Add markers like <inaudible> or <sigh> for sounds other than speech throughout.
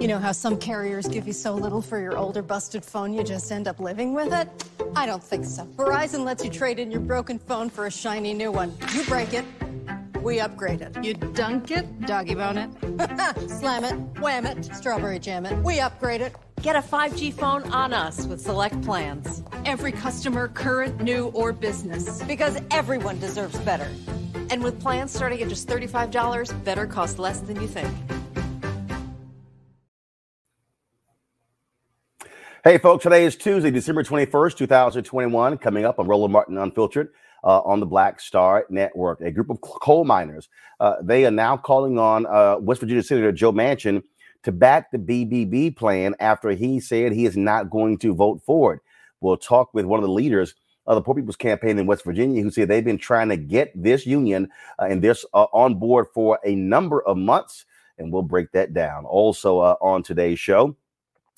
You know how some carriers give you so little for your older busted phone you just end up living with it? I don't think so. Verizon lets you trade in your broken phone for a shiny new one. You break it, we upgrade it. You dunk it, doggy bone it. <laughs> Slam it, wham it, strawberry jam it. We upgrade it. Get a 5G phone on us with select plans. Every customer, current, new, or business. Because everyone deserves better. And with plans starting at just $35, better costs less than you think. Hey, folks, today is Tuesday, December 21st, 2021. Coming up on Roland Martin Unfiltered uh, on the Black Star Network. A group of coal miners, uh, they are now calling on uh, West Virginia Senator Joe Manchin to back the BBB plan after he said he is not going to vote for it. We'll talk with one of the leaders of the Poor People's Campaign in West Virginia who said they've been trying to get this union uh, and this uh, on board for a number of months. And we'll break that down. Also, uh, on today's show,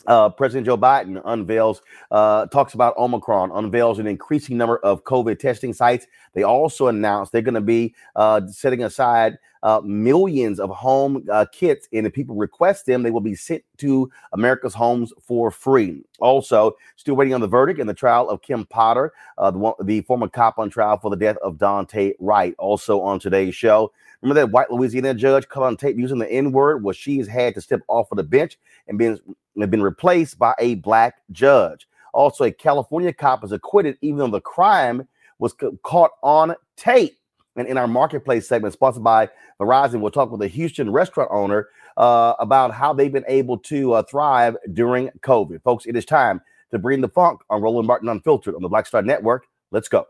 uh, President Joe Biden unveils, uh, talks about Omicron, unveils an increasing number of COVID testing sites. They also announced they're going to be uh, setting aside uh, millions of home uh, kits, and if people request them, they will be sent to America's homes for free. Also, still waiting on the verdict in the trial of Kim Potter, uh, the, one, the former cop on trial for the death of Dante Wright. Also on today's show, remember that white Louisiana judge caught on tape using the N word? Well, she has had to step off of the bench and been been replaced by a black judge. Also, a California cop is acquitted, even though the crime was ca- caught on tape. And in our marketplace segment, sponsored by Verizon, we'll talk with a Houston restaurant owner uh, about how they've been able to uh, thrive during COVID. Folks, it is time to bring the funk on Roland Martin Unfiltered on the Black Star Network. Let's go.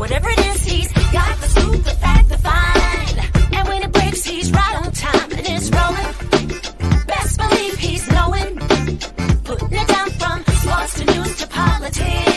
Whatever it is, he's got the scoop, the fact, the fine. And when it breaks, he's right on time and it's rolling. Best believe he's knowing. Putting it down from sports to news to politics.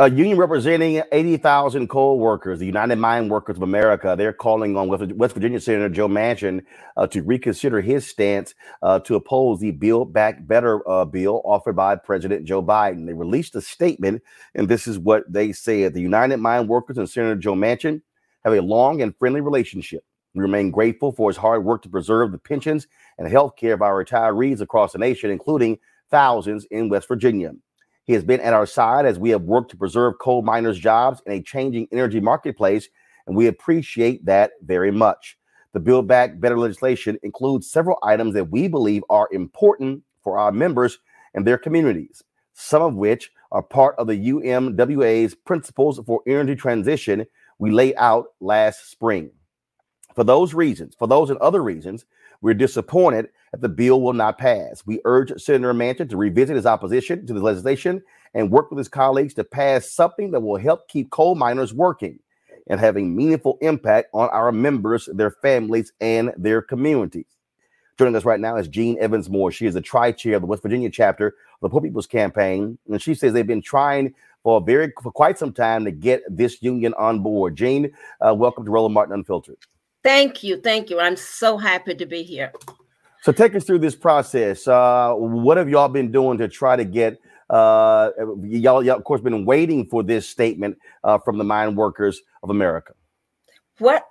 A union representing 80,000 coal workers, the United Mine Workers of America, they're calling on West Virginia Senator Joe Manchin uh, to reconsider his stance uh, to oppose the Build Back Better uh, bill offered by President Joe Biden. They released a statement, and this is what they said The United Mine Workers and Senator Joe Manchin have a long and friendly relationship. We remain grateful for his hard work to preserve the pensions and health care of our retirees across the nation, including thousands in West Virginia. He has been at our side as we have worked to preserve coal miners' jobs in a changing energy marketplace, and we appreciate that very much. The Build Back Better legislation includes several items that we believe are important for our members and their communities, some of which are part of the UMWA's principles for energy transition we laid out last spring. For those reasons, for those and other reasons, We're disappointed that the bill will not pass. We urge Senator Manchin to revisit his opposition to the legislation and work with his colleagues to pass something that will help keep coal miners working and having meaningful impact on our members, their families, and their communities. Joining us right now is Jean Evans Moore. She is the tri chair of the West Virginia chapter of the Poor People's Campaign, and she says they've been trying for very for quite some time to get this union on board. Jean, uh, welcome to Roland Martin Unfiltered. Thank you, thank you. I'm so happy to be here. So take us through this process. Uh, what have y'all been doing to try to get uh, y'all, y'all, of course, been waiting for this statement uh, from the mine workers of America? What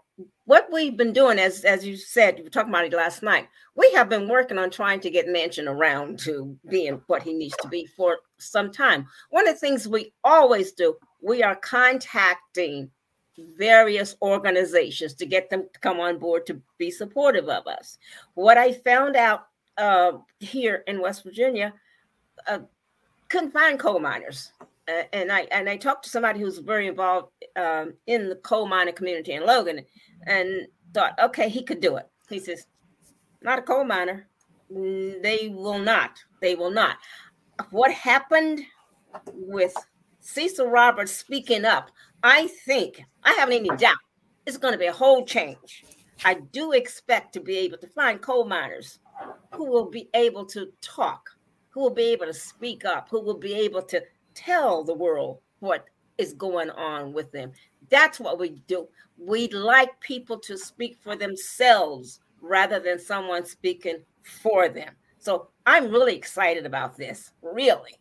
what we've been doing, as as you said, you were talking about it last night. We have been working on trying to get Manchin around to being what he needs to be for some time. One of the things we always do, we are contacting various organizations to get them to come on board to be supportive of us. What I found out uh, here in West Virginia, uh, couldn't find coal miners uh, and I and I talked to somebody who's very involved um, in the coal mining community in Logan, and thought, okay, he could do it. He says, not a coal miner. Mm, they will not. They will not. What happened with Cecil Roberts speaking up? I think I haven't any doubt it's going to be a whole change. I do expect to be able to find coal miners who will be able to talk, who will be able to speak up, who will be able to tell the world what is going on with them. That's what we do. We'd like people to speak for themselves rather than someone speaking for them. So I'm really excited about this, really.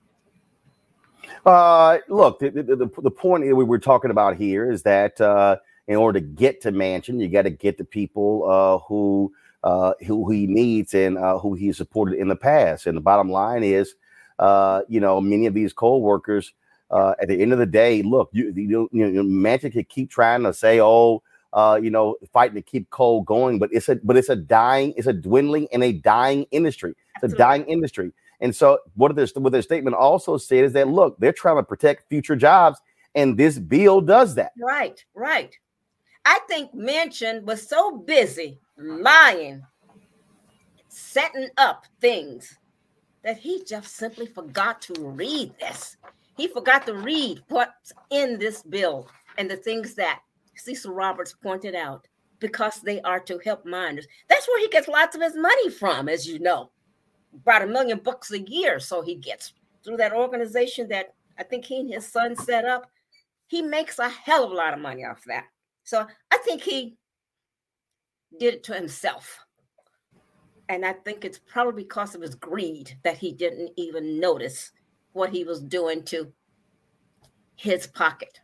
Uh, look, the, the, the, point we were talking about here is that uh, in order to get to Manchin, you got to get the people uh, who uh, who he needs and uh, who he supported in the past. And the bottom line is, uh, you know, many of these coal workers, uh, at the end of the day, look, you, you, you know, Manchin could keep trying to say, oh, uh, you know, fighting to keep coal going, but it's a but it's a dying, it's a dwindling and a dying industry. It's Absolutely. a dying industry. And so what their what their statement also said is that look, they're trying to protect future jobs, and this bill does that. Right, right. I think Manchin was so busy lying, setting up things that he just simply forgot to read this. He forgot to read what's in this bill and the things that Cecil Roberts pointed out because they are to help miners. That's where he gets lots of his money from, as you know. About a million bucks a year. So he gets through that organization that I think he and his son set up. He makes a hell of a lot of money off that. So I think he did it to himself. And I think it's probably because of his greed that he didn't even notice what he was doing to his pocket.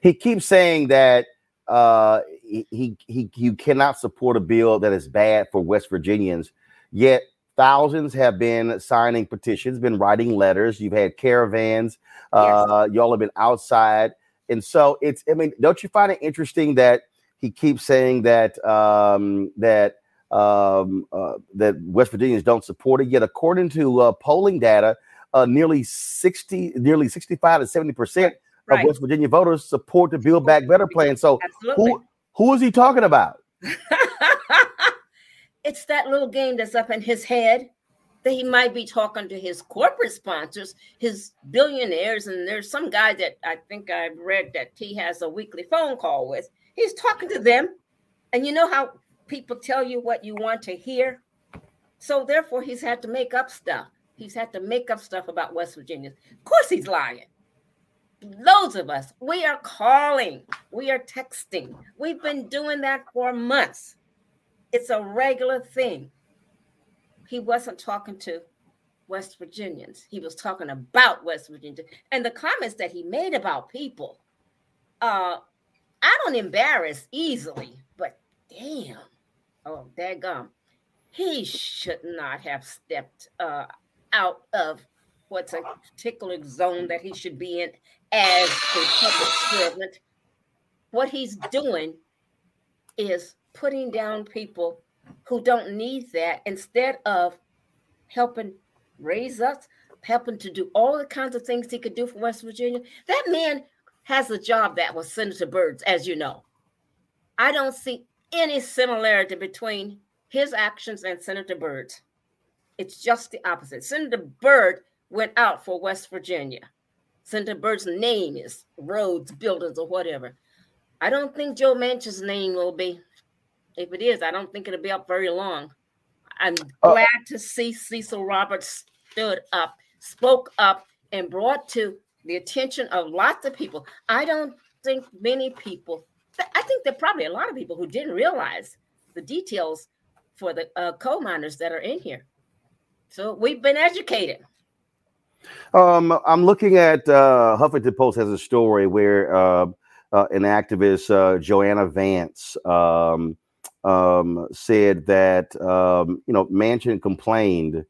He keeps saying that uh, he, he, he you cannot support a bill that is bad for West Virginians. Yet thousands have been signing petitions, been writing letters. You've had caravans. Uh, yes. Y'all have been outside, and so it's. I mean, don't you find it interesting that he keeps saying that um, that um, uh, that West Virginians don't support it. Yet, according to uh, polling data, uh, nearly 60, nearly 65 to 70 percent right. of West Virginia voters support the Build Back Better plan. So, Absolutely. who who is he talking about? <laughs> it's that little game that's up in his head that he might be talking to his corporate sponsors, his billionaires, and there's some guy that I think I've read that he has a weekly phone call with. He's talking to them, and you know how people tell you what you want to hear. So therefore, he's had to make up stuff. He's had to make up stuff about West Virginia. Of course, he's lying. Loads of us, we are calling, we are texting. We've been doing that for months. It's a regular thing. He wasn't talking to West Virginians. He was talking about West Virginia. And the comments that he made about people, uh, I don't embarrass easily, but damn, oh, gum, he should not have stepped uh, out of what's a particular zone that he should be in as a public servant. What he's doing is putting down people who don't need that instead of helping raise us, helping to do all the kinds of things he could do for West Virginia. That man has a job that was Senator Byrd's, as you know. I don't see any similarity between his actions and Senator Byrd's. It's just the opposite. Senator Byrd went out for West Virginia. Senator Byrd's name is roads, buildings, or whatever. I don't think Joe Manchin's name will be. If it is, I don't think it'll be up very long. I'm Uh, glad to see Cecil Roberts stood up, spoke up, and brought to the attention of lots of people. I don't think many people, I think there are probably a lot of people who didn't realize the details for the uh, coal miners that are in here. So we've been educated. Um, I'm looking at uh, Huffington Post has a story where uh, uh, an activist, uh, Joanna Vance, um, um, said that um, you know Manchin complained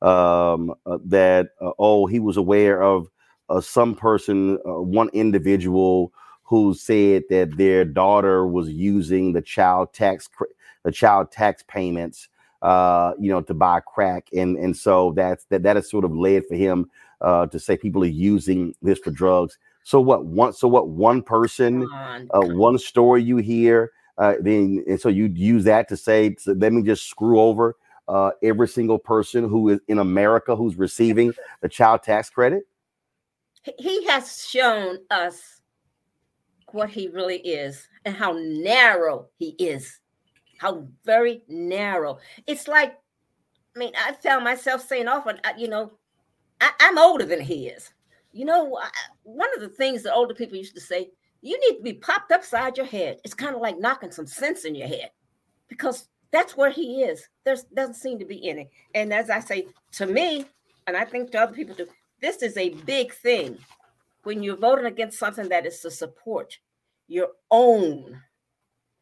um, uh, that uh, oh he was aware of uh, some person, uh, one individual who said that their daughter was using the child tax the child tax payments uh, you know, to buy crack, and and so that's that that has sort of led for him uh, to say people are using this for drugs. So what one so what one person, on. uh, one story you hear, uh, then and so you use that to say so let me just screw over uh, every single person who is in America who's receiving the child tax credit. He- has shown us what he really is and how narrow he is. How very narrow. It's like i mean i found myself saying often you know I, i'm older than he is. You know one of the things that older people used to say you need to be popped upside your head it's kind of like knocking some sense in your head because that's where he is there doesn't seem to be any and as i say to me and i think to other people too this is a big thing when you're voting against something that is to support your own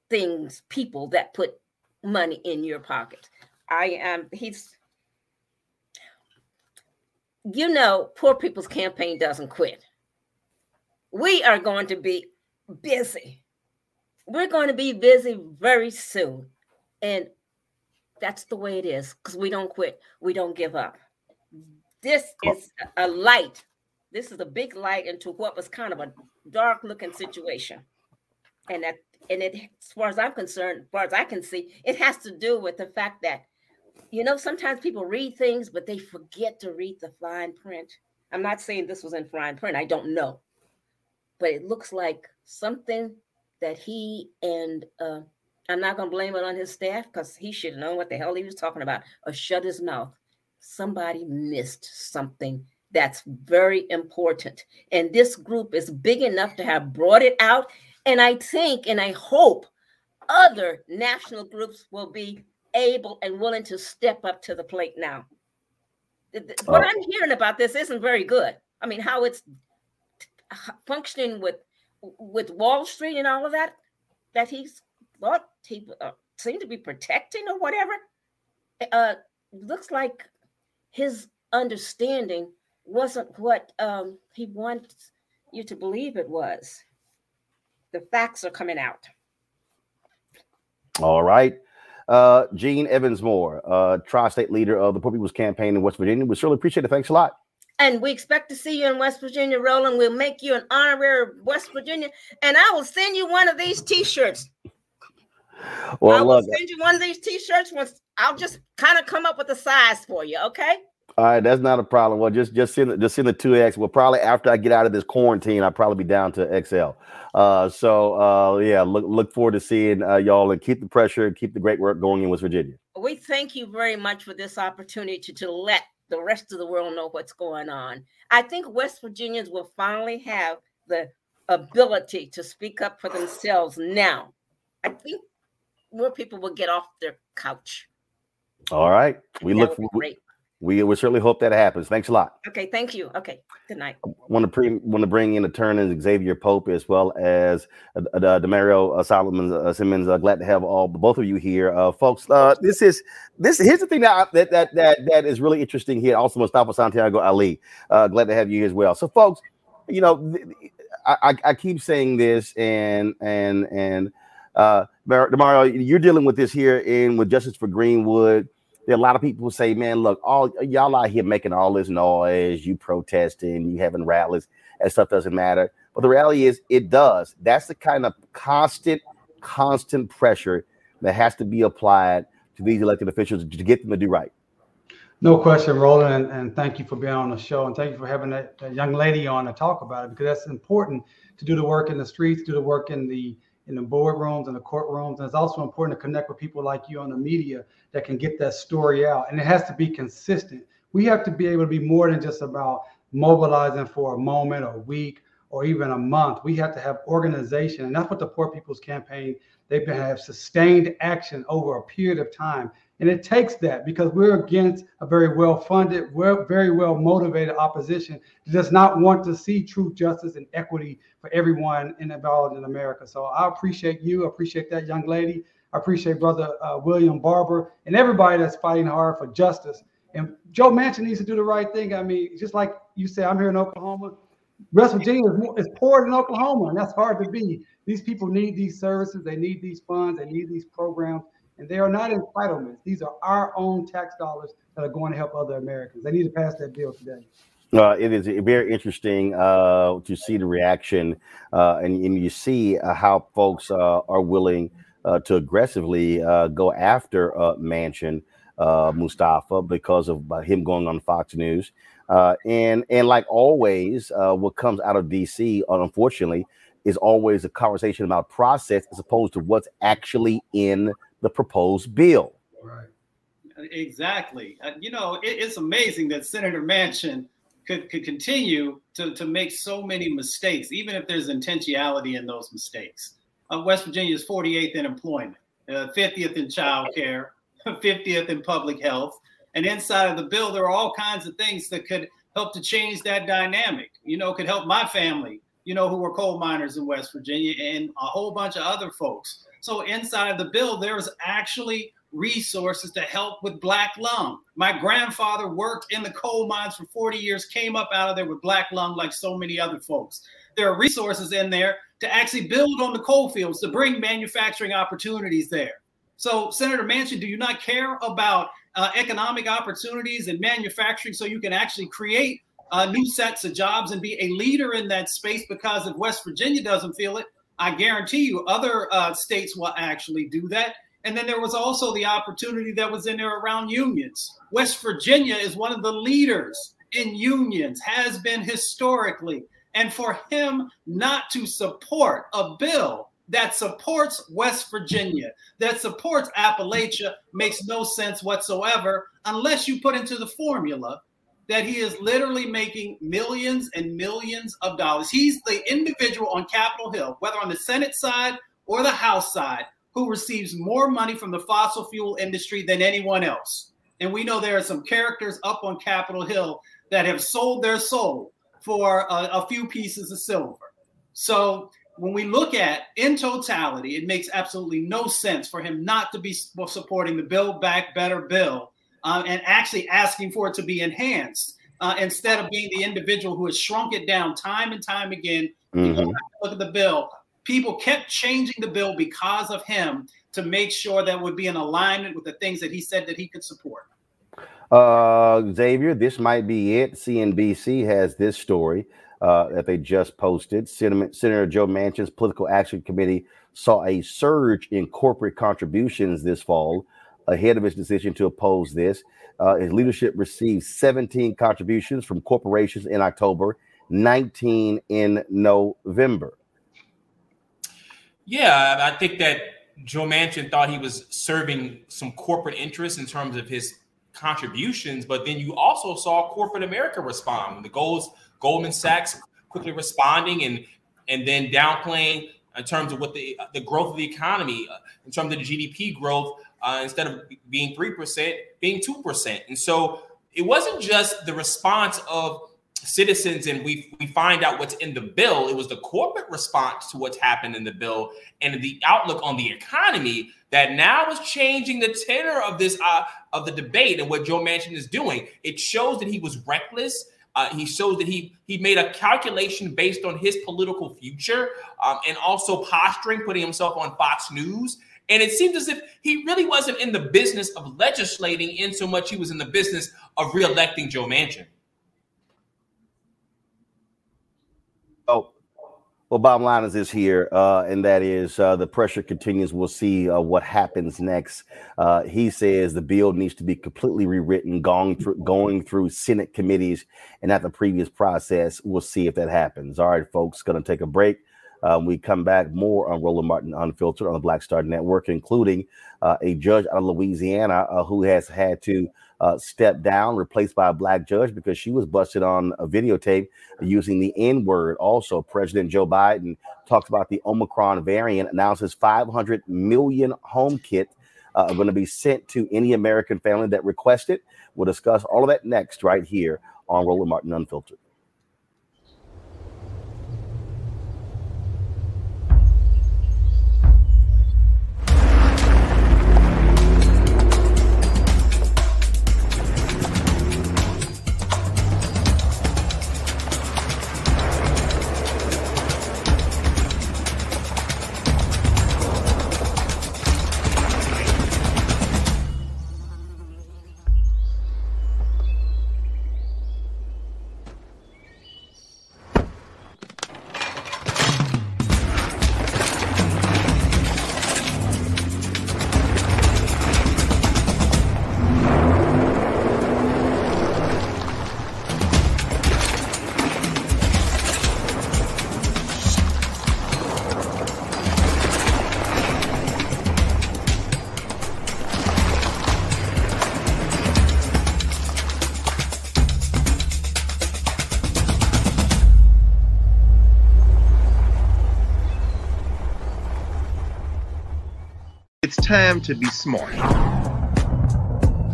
things, people that put money in your pocket. I am, he's, you know, Poor People's Campaign doesn't quit. We are going to be busy. We're going to be busy very soon. And that's the way it is because we don't quit, we don't give up. This is a light. This is a big light into what was kind of a dark looking situation. And that and it as far as I'm concerned, as far as I can see, it has to do with the fact that you know sometimes people read things, but they forget to read the fine print. I'm not saying this was in fine print, I don't know. But it looks like something that he and uh I'm not gonna blame it on his staff because he should have known what the hell he was talking about or shut his mouth. Somebody missed something that's very important. And this group is big enough to have brought it out. And I think and I hope other national groups will be able and willing to step up to the plate now. What Oh. I'm hearing about this isn't very good. I mean, how it's functioning with with Wall Street and all of that, that he's thought he uh, seemed to be protecting or whatever. Uh, looks like his understanding wasn't what um, he wants you to believe it was. The facts are coming out. All right. Uh, Jean Evans Moore, uh, tri-state leader of the Poor People's Campaign in West Virginia. We certainly appreciate it. Thanks a lot. And we expect to see you in West Virginia, Roland. We'll make you an honorary West Virginia, and I will send you one of these T-shirts. Well, I Well, will look, send you one of these T-shirts. Once I'll just kind of come up with a size for you. Okay. all right, that's not a problem. Well, just just send it- just send the two X. Well, probably after I get out of this quarantine, I'll probably be down to XL. Uh, so uh, yeah, look look forward to seeing uh, y'all and keep the pressure, keep the great work going in West Virginia. We thank you very much for this opportunity to, to let the rest of the world know what's going on. I think West Virginians will finally have the ability to speak up for themselves now. I think more people will get off their couch. All right, we That look we. We we certainly hope that happens. Thanks a lot. Okay, thank you. Okay, good night. want to pre- want to bring in attorney Xavier Pope as well as uh, uh, Damario uh, Solomon uh, Simmons. Uh, glad to have all both of you here, uh, folks. Uh, this is this. Here's the thing that, I- that that that that is really interesting here. Also, Mustafa Santiago Ali. Uh, glad to have you here as well. So, folks, you know, I, I, I keep saying this, and and and uh, Mar- Damario, you're dealing with this here in with Justice for Greenwood a lot of people say, man, look, all y'all out here making all this noise, you protesting, you having rallies, that stuff doesn't matter. But the reality is, it does. That's the kind of constant, constant pressure that has to be applied to these elected officials to get them to do right? No question, Roland, and, and thank you for being on the show, and thank you for having that, that, young lady on to talk about it because that's important to do the work in the streets, do the work in the in the boardrooms and the courtrooms, and it's also important to connect with people like you on the media that can get that story out, and it has to be consistent. We have to be able to be more than just about mobilizing for a moment a week or even a month. We have to have organization, and that's what the Poor People's Campaign. They've been have sustained action over a period of time, and it takes that because we're against a very well-funded, well, very well-motivated opposition that does not want to see true justice, and equity for everyone involved in America. So I appreciate you. I appreciate that young lady. I appreciate Brother uh, William Barber and everybody that's fighting hard for justice. And Joe Manchin needs to do the right thing. I mean, just like you say, I'm here in Oklahoma. West Virginia is, is poorer than Oklahoma, and that's hard to be. These people need these services, they need these funds, they need these programs, and they are not entitlements. These are our own tax dollars that are going to help other Americans. They need to pass that bill today. Uh, it is very interesting uh, to see the reaction, uh, and, and, you see uh, how folks uh, are willing uh, to aggressively go after Manchin, Mustafa, because of him going on Fox News. Uh, and and like always, uh, what comes out of DC, unfortunately, is always a conversation about process as opposed to what's actually in the proposed bill. Right. Exactly. You know, it, it's amazing that Senator Manchin could, could continue to, to make so many mistakes, even if there's intentionality in those mistakes. Uh, West Virginia is 48th in employment, 50th uh, in child care, 50th <laughs> in public health. And inside of the bill, there are all kinds of things that could help to change that dynamic. You know, could help my family, you know, who were coal miners in West Virginia and a whole bunch of other folks. So inside of the bill, there's actually resources to help with black lung. My grandfather worked in the coal mines for 40 years, came up out of there with black lung like so many other folks. There are resources in there to actually build on the coal fields, to bring manufacturing opportunities there. So, Senator Manchin, do you not care about uh, economic opportunities and manufacturing so you can actually create uh, new sets of jobs and be a leader in that space because if West Virginia doesn't feel it, I guarantee you other uh, states will actually do that. And then there was also the opportunity that was in there around unions. West Virginia is one of the leaders in unions, has been historically. And for him not to support a bill that supports West Virginia, that supports Appalachia, makes no sense whatsoever unless you put into the formula that he is literally making millions and millions of dollars. He's the individual on Capitol Hill, whether on the Senate side or the House side, who receives more money from the fossil fuel industry than anyone else. And we know there are some characters up on Capitol Hill that have sold their soul for a, a few pieces of silver. So when we look at in totality, it makes absolutely no sense for him not to be supporting the Build Back Better bill uh, and actually asking for it to be enhanced uh, instead of being the individual who has shrunk it down time and time again. Mm-hmm. Look at the bill. People kept changing the bill because of him to make sure that would be in alignment with the things that he said that he could support. Uh, Xavier, this might be it. CNBC has this story uh, that they just posted. Senator, Senator Joe Manchin's Political Action Committee saw a surge in corporate contributions this fall ahead of his decision to oppose this. Uh, his leadership received 17 contributions from corporations in October, 19 in November. Yeah, I think that Joe Manchin thought he was serving some corporate interests in terms of his contributions, but then you also saw corporate America respond. The goals Goldman Sachs quickly responding and and then downplaying in terms of what the the growth of the economy, uh, in terms of the GDP growth, uh, instead of being three percent, being two percent. And so it wasn't just the response of citizens and we we find out what's in the bill. It was the corporate response to what's happened in the bill and the outlook on the economy that now is changing the tenor of this uh, of the debate and what Joe Manchin is doing. It shows that he was reckless uh, he shows that he he made a calculation based on his political future um, and also posturing, putting himself on Fox News. And it seems as if he really wasn't in the business of legislating in so much he was in the business of reelecting Joe Manchin. Oh, Well, bottom line is this here, uh, and that is uh, the pressure continues. We'll see uh, what happens next. Uh, he says the bill needs to be completely rewritten, going through going through Senate committees, and at the previous process, we'll see if that happens. All right, folks, going to take a break. Um, we come back more on Roland Martin Unfiltered on the Black Star Network, including uh, a judge out of Louisiana uh, who has had to uh, step down, replaced by a black judge because she was busted on a videotape using the N word. Also, President Joe Biden talks about the Omicron variant, announces 500 million home kit uh, are going to be sent to any American family that request it. We'll discuss all of that next, right here on Roland Martin Unfiltered. It's time to be smart.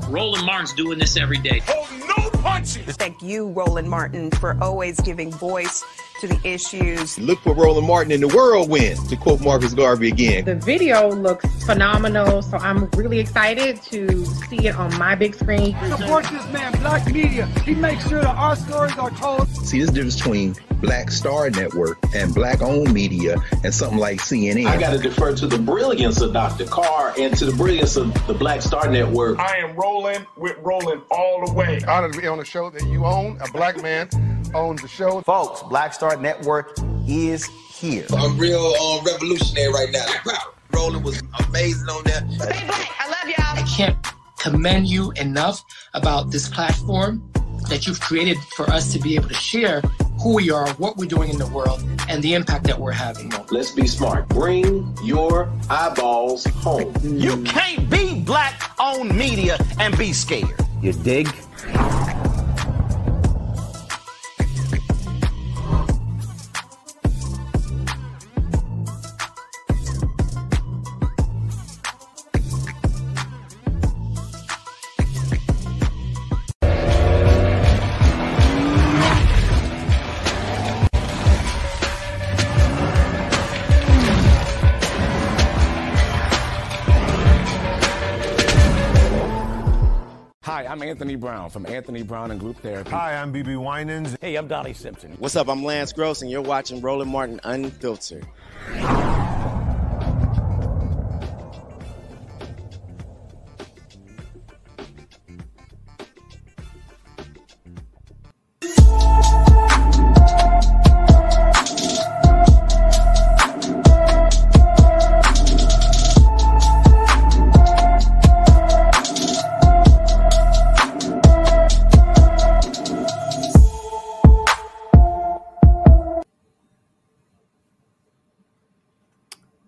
Roland Martin's doing this every day. Oh, no punches. Thank you, Roland Martin, for always giving voice to the issues. Look for Roland Martin in the whirlwind, to quote Marcus Garvey again. The video looks phenomenal, so I'm really excited to see it on my big screen. Support this man, Black Media. He makes sure that our stories are told. See, this difference between Black Star Network and Black owned media and something like CNN. I got to defer to the brilliance of Dr. Carr and to the brilliance of the Black Star Network. I am rolling with rolling all the way. Honored to be on a show that you own. A black man owns the show. Folks, Black Star Network is here. I'm real um, revolutionary right now. Rolling was amazing on there. Stay black. I love y'all. I can't commend you enough about this platform that you've created for us to be able to share who we are, what we're doing in the world, and the impact that we're having. Let's be smart. Bring your eyeballs home. You can't be black owned media and be scared. You dig? Anthony Brown from Anthony Brown and Group Therapy. Hi, I'm BeBe Winans. Hey, I'm Donnie Simpson. What's up? I'm Lance Gross, and you're watching Roland Martin Unfiltered.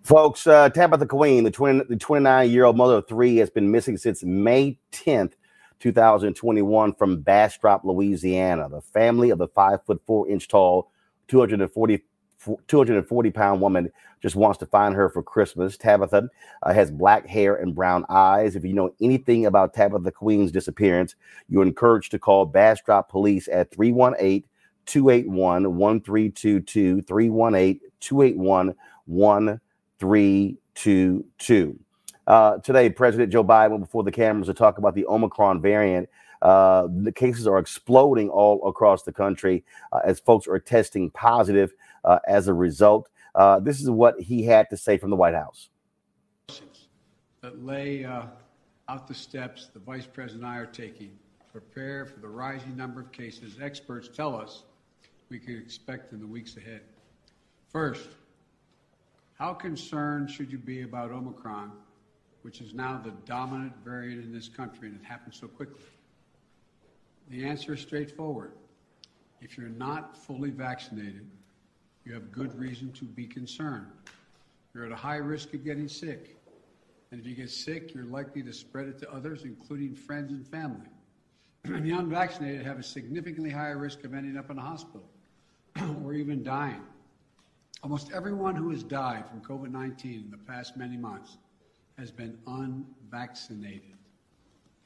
Folks, uh, Tabitha Queen, the 20, the 29 year old mother of three, has been missing since May 10th, 2021, from Bastrop, Louisiana. The family of the five foot four inch tall, 240, 240 pound woman just wants to find her for Christmas. Tabitha uh, has black hair and brown eyes. If you know anything about Tabitha Queen's disappearance, you're encouraged to call Bastrop Police at 318 281 1322. 318 281 1322. Uh, today, President Joe Biden went before the cameras to talk about the Omicron variant. Uh, the cases are exploding all across the country uh, as folks are testing positive uh, as a result. Uh, this is what he had to say from the White House. That lay uh, out the steps the Vice President and I are taking to prepare for the rising number of cases experts tell us we can expect in the weeks ahead. First, how concerned should you be about Omicron, which is now the dominant variant in this country and it happened so quickly? The answer is straightforward. If you're not fully vaccinated, you have good reason to be concerned. You're at a high risk of getting sick. And if you get sick, you're likely to spread it to others, including friends and family. And <clears throat> the unvaccinated have a significantly higher risk of ending up in a hospital <clears throat> or even dying. Almost everyone who has died from COVID 19 in the past many months has been unvaccinated.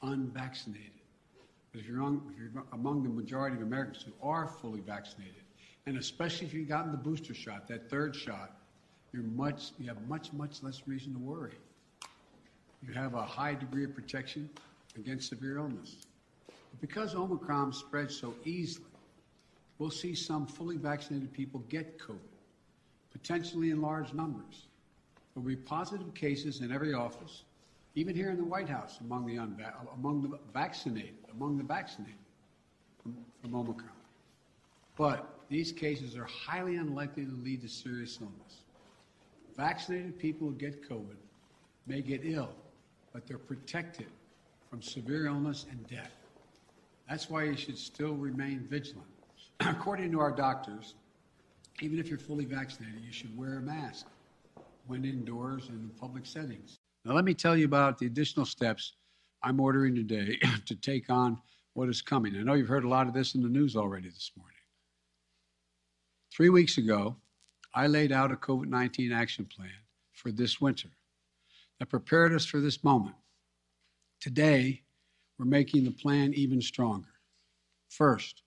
Unvaccinated. But if you're, on, if you're among the majority of Americans who are fully vaccinated, and especially if you've gotten the booster shot, that third shot, you're much, you have much, much less reason to worry. You have a high degree of protection against severe illness. But because Omicron spreads so easily, we'll see some fully vaccinated people get COVID, potentially in large numbers. There will be positive cases in every office, even here in the White House among the, unva- among the vaccinated, among the vaccinated from, from Omicron. But these cases are highly unlikely to lead to serious illness. Vaccinated people who get COVID may get ill, but they're protected from severe illness and death. That's why you should still remain vigilant. <clears throat> According to our doctors, even if you're fully vaccinated, you should wear a mask when indoors and in public settings. Now, let me tell you about the additional steps I'm ordering today <laughs> to take on what is coming. I know you've heard a lot of this in the news already this morning. Three weeks ago, I laid out a COVID 19 action plan for this winter that prepared us for this moment. Today, we're making the plan even stronger. First,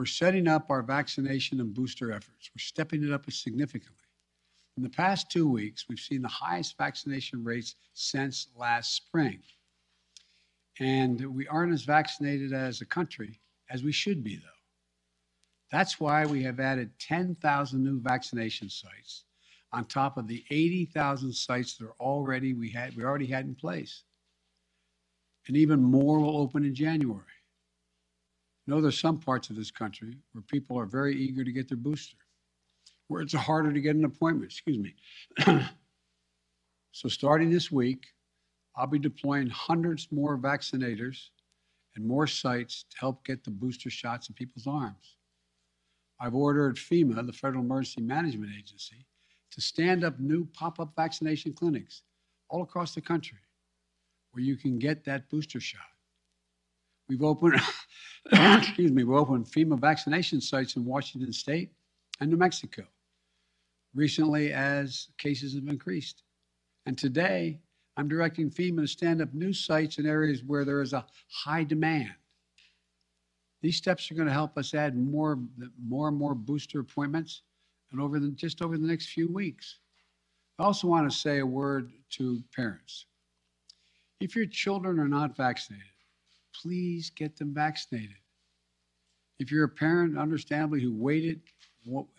we're setting up our vaccination and booster efforts. We're stepping it up significantly. In the past two weeks, we've seen the highest vaccination rates since last spring. And we aren't as vaccinated as a country as we should be, though. That's why we have added 10,000 new vaccination sites on top of the 80,000 sites that are already we had we already had in place. And even more will open in January. Know, there's some parts of this country where people are very eager to get their booster, where it's harder to get an appointment, excuse me. <clears throat> so starting this week, I'll be deploying hundreds more vaccinators and more sites to help get the booster shots in people's arms. I've ordered FEMA, the Federal Emergency Management Agency, to stand up new pop up vaccination clinics all across the country where you can get that booster shot. We've opened, <coughs> excuse me, we opened FEMA vaccination sites in Washington State and New Mexico recently as cases have increased. And today, I'm directing FEMA to stand up new sites in areas where there is a high demand. These steps are going to help us add more, more and more booster appointments, and over the, just over the next few weeks. I also want to say a word to parents. If your children are not vaccinated, please get them vaccinated. If you're a parent, understandably, who waited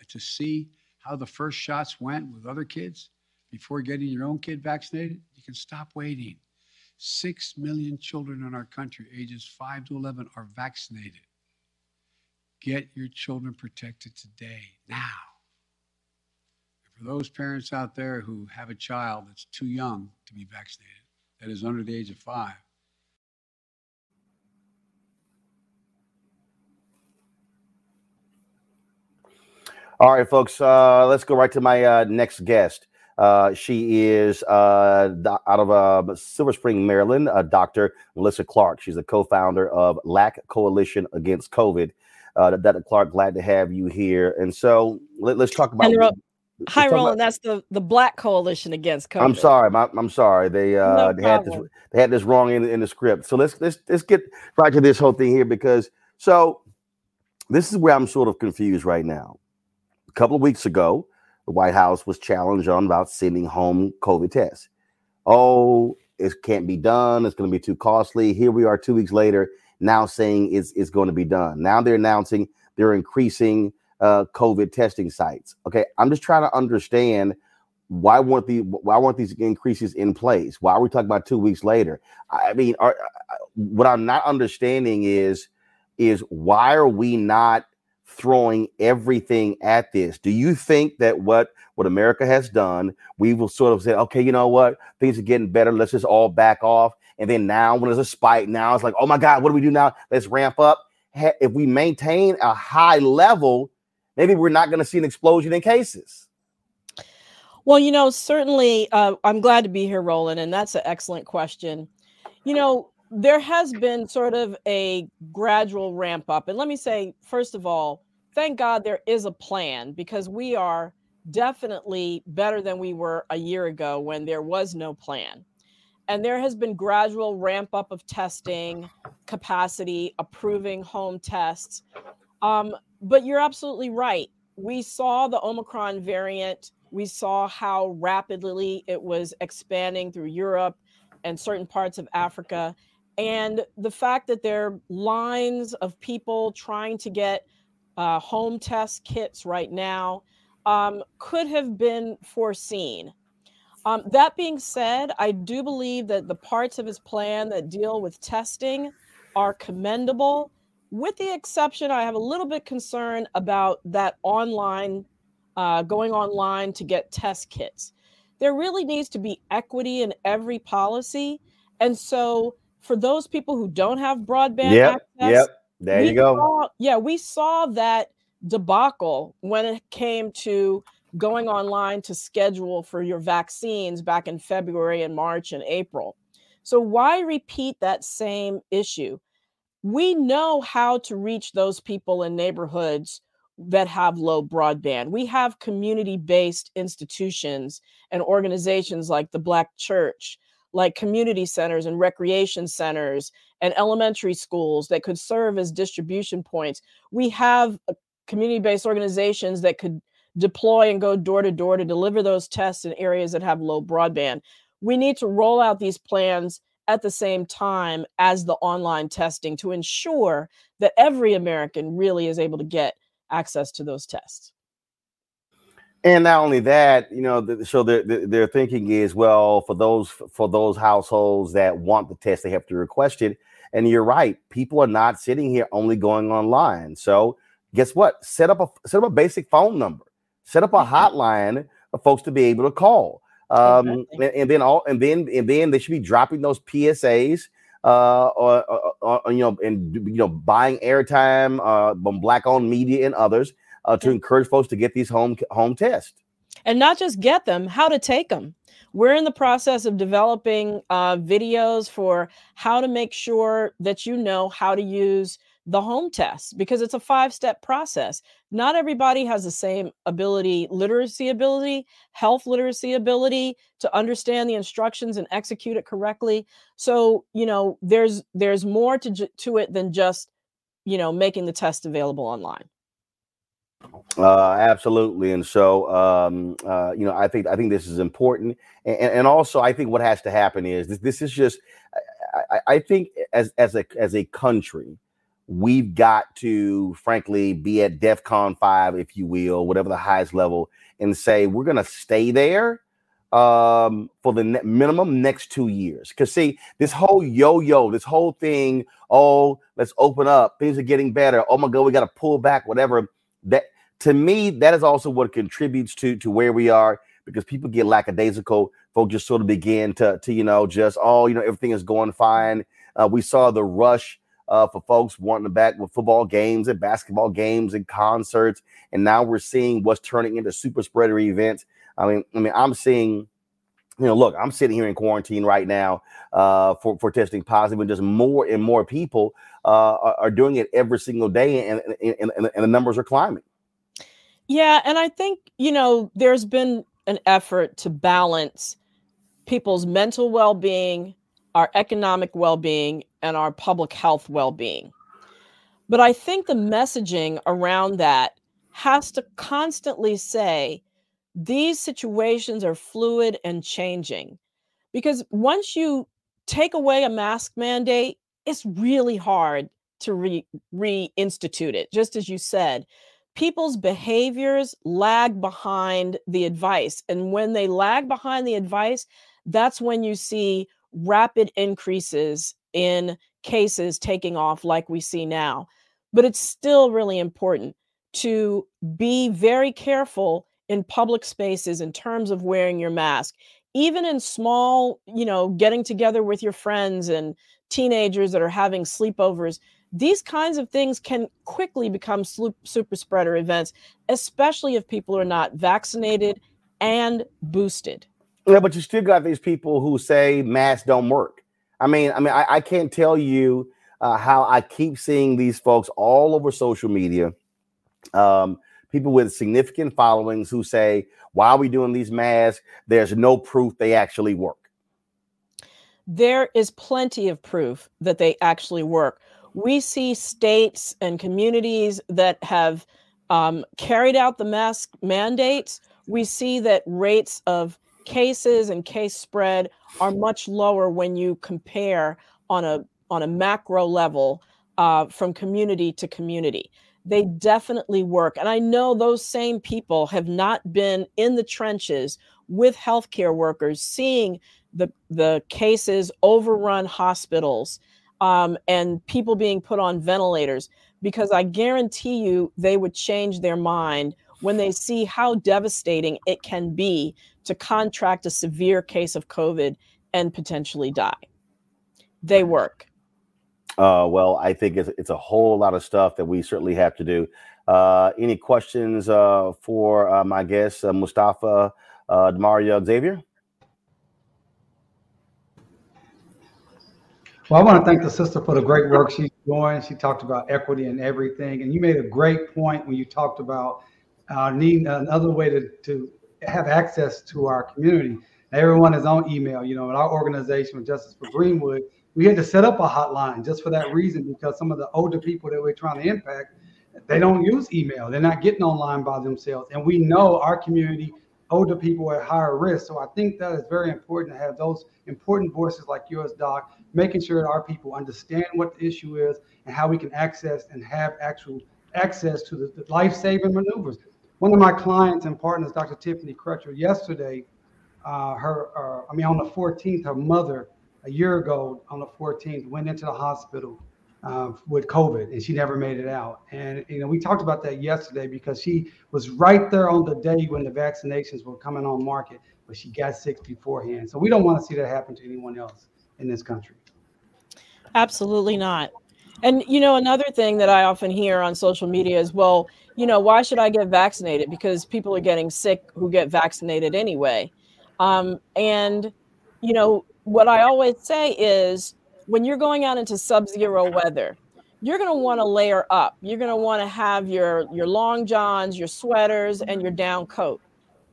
to see how the first shots went with other kids before getting your own kid vaccinated, you can stop waiting. Six million children in our country, ages 5 to 11, are vaccinated. Get your children protected today, now. And for those parents out there who have a child that's too young to be vaccinated, that is under the age of five, All right, folks. Uh, let's go right to my uh, next guest. Uh, she is uh, out of uh, Silver Spring, Maryland. Uh, Dr. Melissa Clark. She's a co-founder of LAC Coalition Against COVID. Uh, Dr. Clark, glad to have you here. And so let, us talk about. Ro- Hi, Roland. about- That's the the Black Coalition Against COVID. I'm sorry. My, I'm sorry. They uh, No they had this they had this wrong in, in the script. So let's let's let's get right to this whole thing here because so this is where I'm sort of confused right now. A couple of weeks ago, the White House was challenged on about sending home COVID tests. Oh, it can't be done. It's going to be too costly. Here we are, two weeks later, now saying it's it's going to be done. Now they're announcing they're increasing uh, COVID testing sites. Okay, I'm just trying to understand why weren't the why weren't these increases in place? Why are we talking about two weeks later? I mean, are, what I'm not understanding is is why are we not throwing everything at this. Do you think that what what America has done, we will sort of say, okay, you know what, things are getting better. Let's just all back off. And then now, when there's a spike, now it's like, oh my God, what do we do now? Let's ramp up. If we maintain a high level, maybe we're not going to see an explosion in cases. Well, you know, certainly, uh, I'm glad to be here, Roland, and that's an excellent question. You know, there has been sort of a gradual ramp up. And let me say, first of all, thank God there is a plan because we are definitely better than we were a year ago when there was no plan. And there has been gradual ramp up of testing capacity, approving home tests. Um, but you're absolutely right. We saw the Omicron variant. We saw how rapidly it was expanding through Europe and certain parts of Africa. And the fact that there are lines of people trying to get uh, home test kits right now um, could have been foreseen. Um, that being said, I do believe that the parts of his plan that deal with testing are commendable, with the exception, I have a little bit concern about that online, uh, going online to get test kits. There really needs to be equity in every policy. And so, for those people who don't have broadband yep, access, yep. There you go. Saw, yeah, we saw that debacle when it came to going online to schedule for your vaccines back in February and March and April. So why repeat that same issue? We know how to reach those people in neighborhoods that have low broadband. We have community based institutions and organizations like the Black Church, like community centers and recreation centers and elementary schools that could serve as distribution points. We have uh, community based organizations that could deploy and go door to door to deliver those tests in areas that have low broadband. We need to roll out these plans at the same time as the online testing to ensure that every American really is able to get access to those tests. And not only that, you know, the, so their their thinking is well for those for those households that want the test, they have to request it. And you're right, people are not sitting here only going online. So guess what? Set up a set up a basic phone number set up a mm-hmm. hotline of folks to be able to call. Um, exactly. and, and, then all and then and then they should be dropping those PSAs uh, or, or, or you know and you know buying airtime uh, from black owned media and others uh, to encourage folks to get these home home tests and not just get them how to take them we're in the process of developing uh, videos for how to make sure that you know how to use the home test because it's a five step process. Not everybody has the same ability, literacy ability, health literacy ability to understand the instructions and execute it correctly. So, you know, there's there's more to to it than just, you know, making the test available online. Uh, absolutely, and so um, uh, you know, I think I think this is important, and, and also I think what has to happen is this. This is just, I, I think as as a as a country, we've got to, frankly, be at DEF CON 5, if you will, whatever the highest level, and say we're going to stay there um, for the ne- minimum next two years. Because, see, this whole yo yo, this whole thing, oh, let's open up, things are getting better. Oh my God, we got to pull back, whatever. That to me, that is also what contributes to to where we are because people get lackadaisical. Folks just sort of begin to, to you know, just, oh, you know, everything is going fine. Uh, we saw the rush uh, for folks wanting to back with football games and basketball games and concerts. And now we're seeing what's turning into super spreader events. I mean, I mean, I'm seeing, you know, look, I'm sitting here in quarantine right now uh, for for testing positive, and just more and more people uh, are, are, doing it every single day, and, and, and, and the numbers are climbing. Yeah, and I think you know, there's been an effort to balance people's mental well-being our economic well being, and our public health well being. But I think the messaging around that has to constantly say these situations are fluid and changing. Because once you take away a mask mandate, it's really hard to re- reinstitute it. Just as you said, people's behaviors lag behind the advice. And when they lag behind the advice, that's when you see rapid increases in cases taking off like we see now. But it's still really important. to be very careful in public spaces in terms of wearing your mask even in small you know getting together with your friends and teenagers that are having sleepovers these kinds of things can quickly become super spreader events especially if people are not vaccinated and boosted yeah but you still got these people who say masks don't work i mean i mean i, I can't tell you uh, how i keep seeing these folks all over social media um, people with significant followings who say, why are we doing these masks? There's no proof they actually work. There is plenty of proof that they actually work. We see states and communities that have um, carried out the mask mandates. We see that rates of cases and case spread are much lower when you compare on a on a macro level uh, from community to community they definitely work. And I know those same people have not been in the trenches with healthcare workers, seeing the, the cases overrun hospitals um, and people being put on ventilators, because I guarantee you they would change their mind when they see how devastating it can be to contract a severe case of COVID and potentially die. They work. Uh, well, I think it's, it's a whole lot of stuff that we certainly have to do. Uh, any questions uh, for uh, my guest, uh, Mustafa uh, Damario Xavier? Well, I want to thank the sister for the great work she's doing. She talked about equity and everything. And you made a great point when you talked about uh, needing another way to, to have access to our community. Everyone is on email. You know, in our organization, with Justice for Greenwood, we had to set up a hotline just for that reason because some of the older people that we're trying to impact they don't use email they're not getting online by themselves and we know our community older people at higher risk. So i think that is very important to have those important voices like yours doc making sure that our people understand what the issue is and how we can access and have actual access to the, the life-saving maneuvers. One of my clients and partners dr tiffany crutcher yesterday uh, her uh, i mean on the 14th her mother a year ago on the 14th went into the hospital uh, with COVID and she never made it out. And you know, we talked about that yesterday because she was right there on the day when the vaccinations were coming on market, but she got sick beforehand. So we don't want to see that happen to anyone else in this country. Absolutely not. And you know, another thing that I often hear on social media is, well, you know, why should I get vaccinated? Because people are getting sick who get vaccinated anyway. Um, and you know, what I always say is when you're going out into sub-zero weather, you're going to want to layer up. You're going to want to have your your long johns, your sweaters, and your down coat.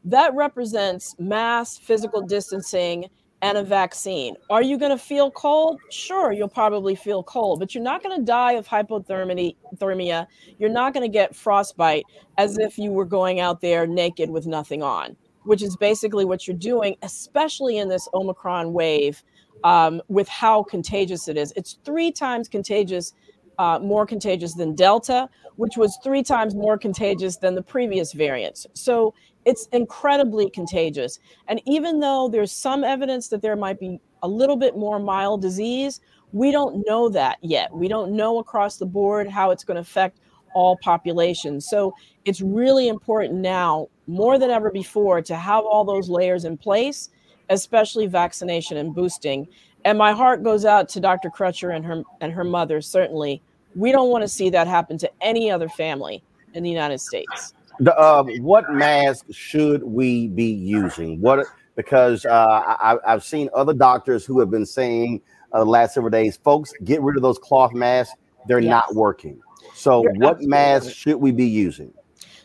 That represents mass physical distancing and a vaccine. Are you going to feel cold? Sure, you'll probably feel cold, but you're not going to die of hypothermia. You're not going to get frostbite as if you were going out there naked with nothing on which is basically what you're doing, especially in this Omicron wave, um, with how contagious it is. It's three times contagious, uh, more contagious than Delta, which was three times more contagious than the previous variants. So it's incredibly contagious. And even though there's some evidence that there might be a little bit more mild disease, we don't know that yet. We don't know across the board how it's going to affect all populations. So it's really important now, more than ever before, to have all those layers in place, especially vaccination and boosting. And my heart goes out to Dr. Crutcher and her and her mother. Certainly, we don't want to see that happen to any other family in the United States. The, uh, what mask should we be using? What because uh, I, have seen other doctors who have been saying uh, the last several days, folks, get rid of those cloth masks. They're yes. not working. So, You're what mask should we be using?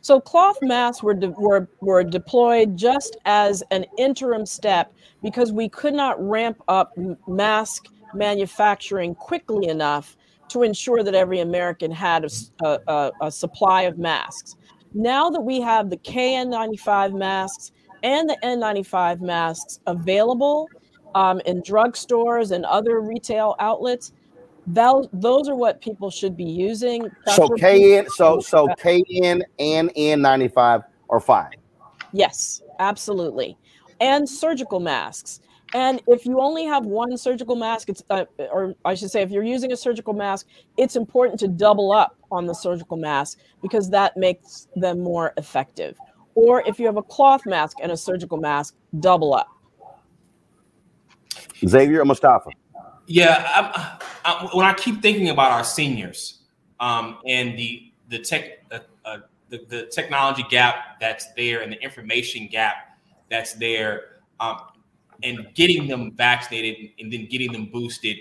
So, cloth masks were, de- were, were deployed just as an interim step because we could not ramp up mask manufacturing quickly enough to ensure that every American had a, a, a supply of masks. Now that we have the KN95 masks and the N95 masks available um, in drugstores and other retail outlets, those those are what people should be using. That's so KN, so so KN and N95 are fine. Yes, absolutely. And surgical masks. And if you only have one surgical mask, it's uh, or I should say, if you're using a surgical mask, it's important to double up on the surgical mask because that makes them more effective. Or if you have a cloth mask and a surgical mask, double up. Xavier or Mustafa? Yeah, I'm, I'm, when I keep thinking about our seniors um, and the the tech uh, uh, the, the technology gap that's there and the information gap that's there, um, and getting them vaccinated and then getting them boosted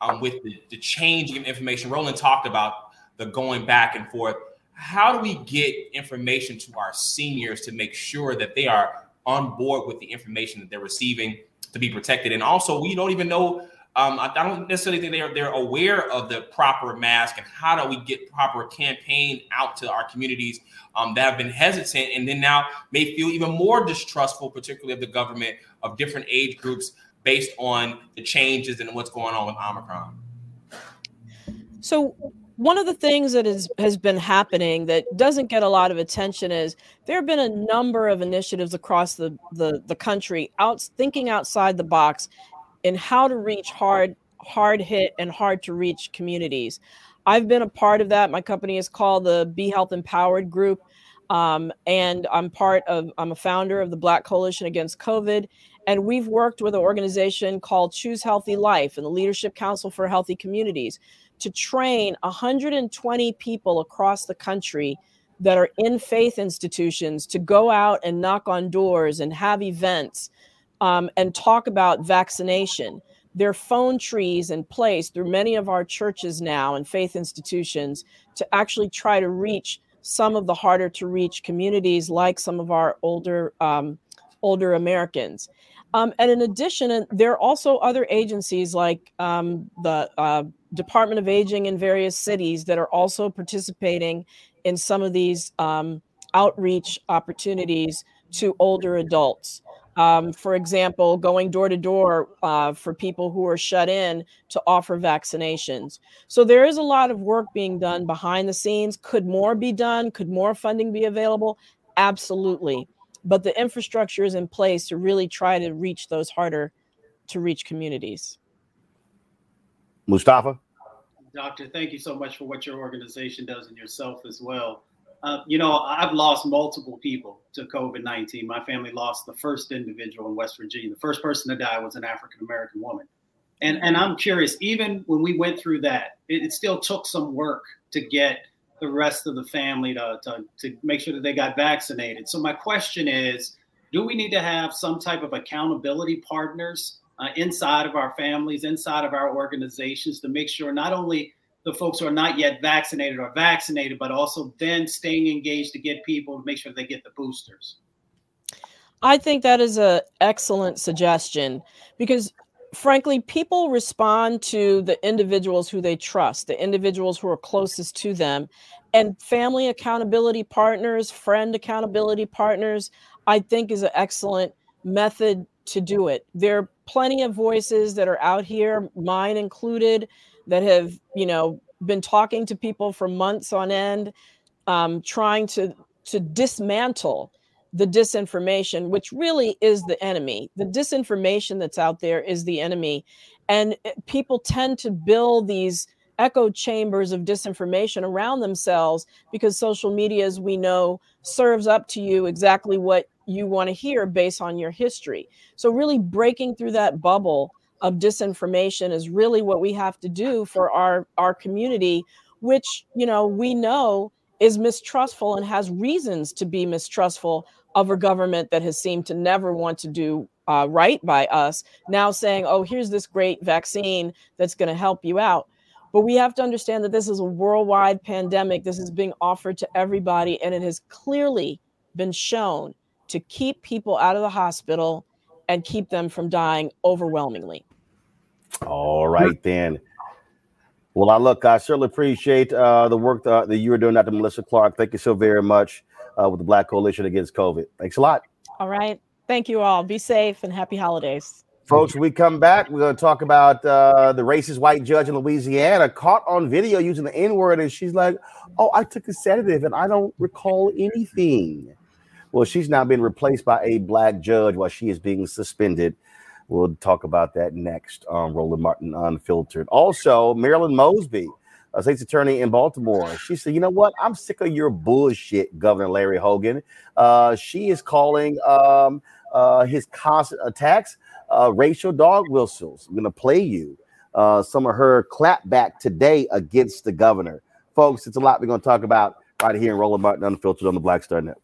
um, with the, the changing of information. Roland talked about the going back and forth. How do we get information to our seniors to make sure that they are on board with the information that they're receiving to be protected? And also, we don't even know um, I, don't necessarily think they're they're aware of the proper mask and how do we get proper campaign out to our communities um, that have been hesitant and then now may feel even more distrustful, particularly of the government of different age groups based on the changes and what's going on with Omicron. So one of the things that is, has been happening that doesn't get a lot of attention is there have been a number of initiatives across the, the, the country out thinking outside the box in how to reach hard hard hit and hard to reach communities. I've been a part of that. My company is called the Be Health Empowered Group. Um, and I'm part of, I'm a founder of the Black Coalition Against COVID. And we've worked with an organization called Choose Healthy Life and the Leadership Council for Healthy Communities to train 120 people across the country that are in faith institutions to go out and knock on doors and have events um, and talk about vaccination. There are phone trees in place through many of our churches now and faith institutions to actually try to reach some of the harder to reach communities, like some of our older um, older Americans. Um, and in addition, there are also other agencies like um, the uh, Department of Aging in various cities that are also participating in some of these um, outreach opportunities to older adults um, for example, going door to door uh, for people who are shut in to offer vaccinations. So there is a lot of work being done behind the scenes. Could more be done? Could more funding be available? Absolutely. But the infrastructure is in place to really try to reach those harder to reach communities. Mustafa? Doctor, thank you so much for what your organization does and yourself as well. Uh, you know, I've lost multiple people to COVID 19. My family lost the first individual in West Virginia. The first person to die was an African American woman. And, and I'm curious, even when we went through that, it, it, still took some work to get the rest of the family to, to, to make sure that they got vaccinated. So, my question is do we need to have some type of accountability partners uh, inside of our families, inside of our organizations to make sure not only the folks who are not yet vaccinated are vaccinated, but also then staying engaged to get people to make sure they get the boosters. I think that is an excellent suggestion because frankly, people respond to the individuals who they trust, the individuals who are closest to them, and family accountability partners, friend accountability partners, I think is an excellent method to do it. There are plenty of voices that are out here, mine included, that have you know been talking to people for months on end um, trying to to dismantle the disinformation which really is the enemy. The disinformation that's out there is the enemy. And eh, people tend to build these echo chambers of disinformation around themselves because social media as we know serves up to you exactly what you want to hear based on your history. So really breaking through that bubble of disinformation is really what we have to do for our our community which you know we know is mistrustful and has reasons to be mistrustful of a government that has seemed to never want to do uh, right by us now saying oh here's this great vaccine that's going to help you out. But we have to understand that this is a worldwide pandemic. This is being offered to everybody and it has clearly been shown to keep people out of the hospital and keep them from dying overwhelmingly all right then. Well, I look, I certainly appreciate uh, the work that, that you are doing, Dr. Melissa Clarke. Thank you so very much uh, with the Black Coalition Against COVID. Thanks a lot. All right. Thank you all. Be safe and happy holidays. Folks, we come back. We're going to talk about uh, the racist white judge in Louisiana caught on video using the N word. And she's like, Oh, I took a sedative and I don't recall anything. Well, she's now been replaced by a black judge while she is being suspended We'll talk about that next on Roland Martin Unfiltered. Also, Marilyn Mosby, a state's attorney in Baltimore, she said, "You know what? I'm sick of your bullshit, Governor Larry Hogan." Uh, she is calling um, uh, his constant attacks uh, racial dog whistles. I'm going to play you uh, some of her clapback today against the governor. Folks, it's a lot we're going to talk about right here in Roland Martin Unfiltered on the Black Star Network.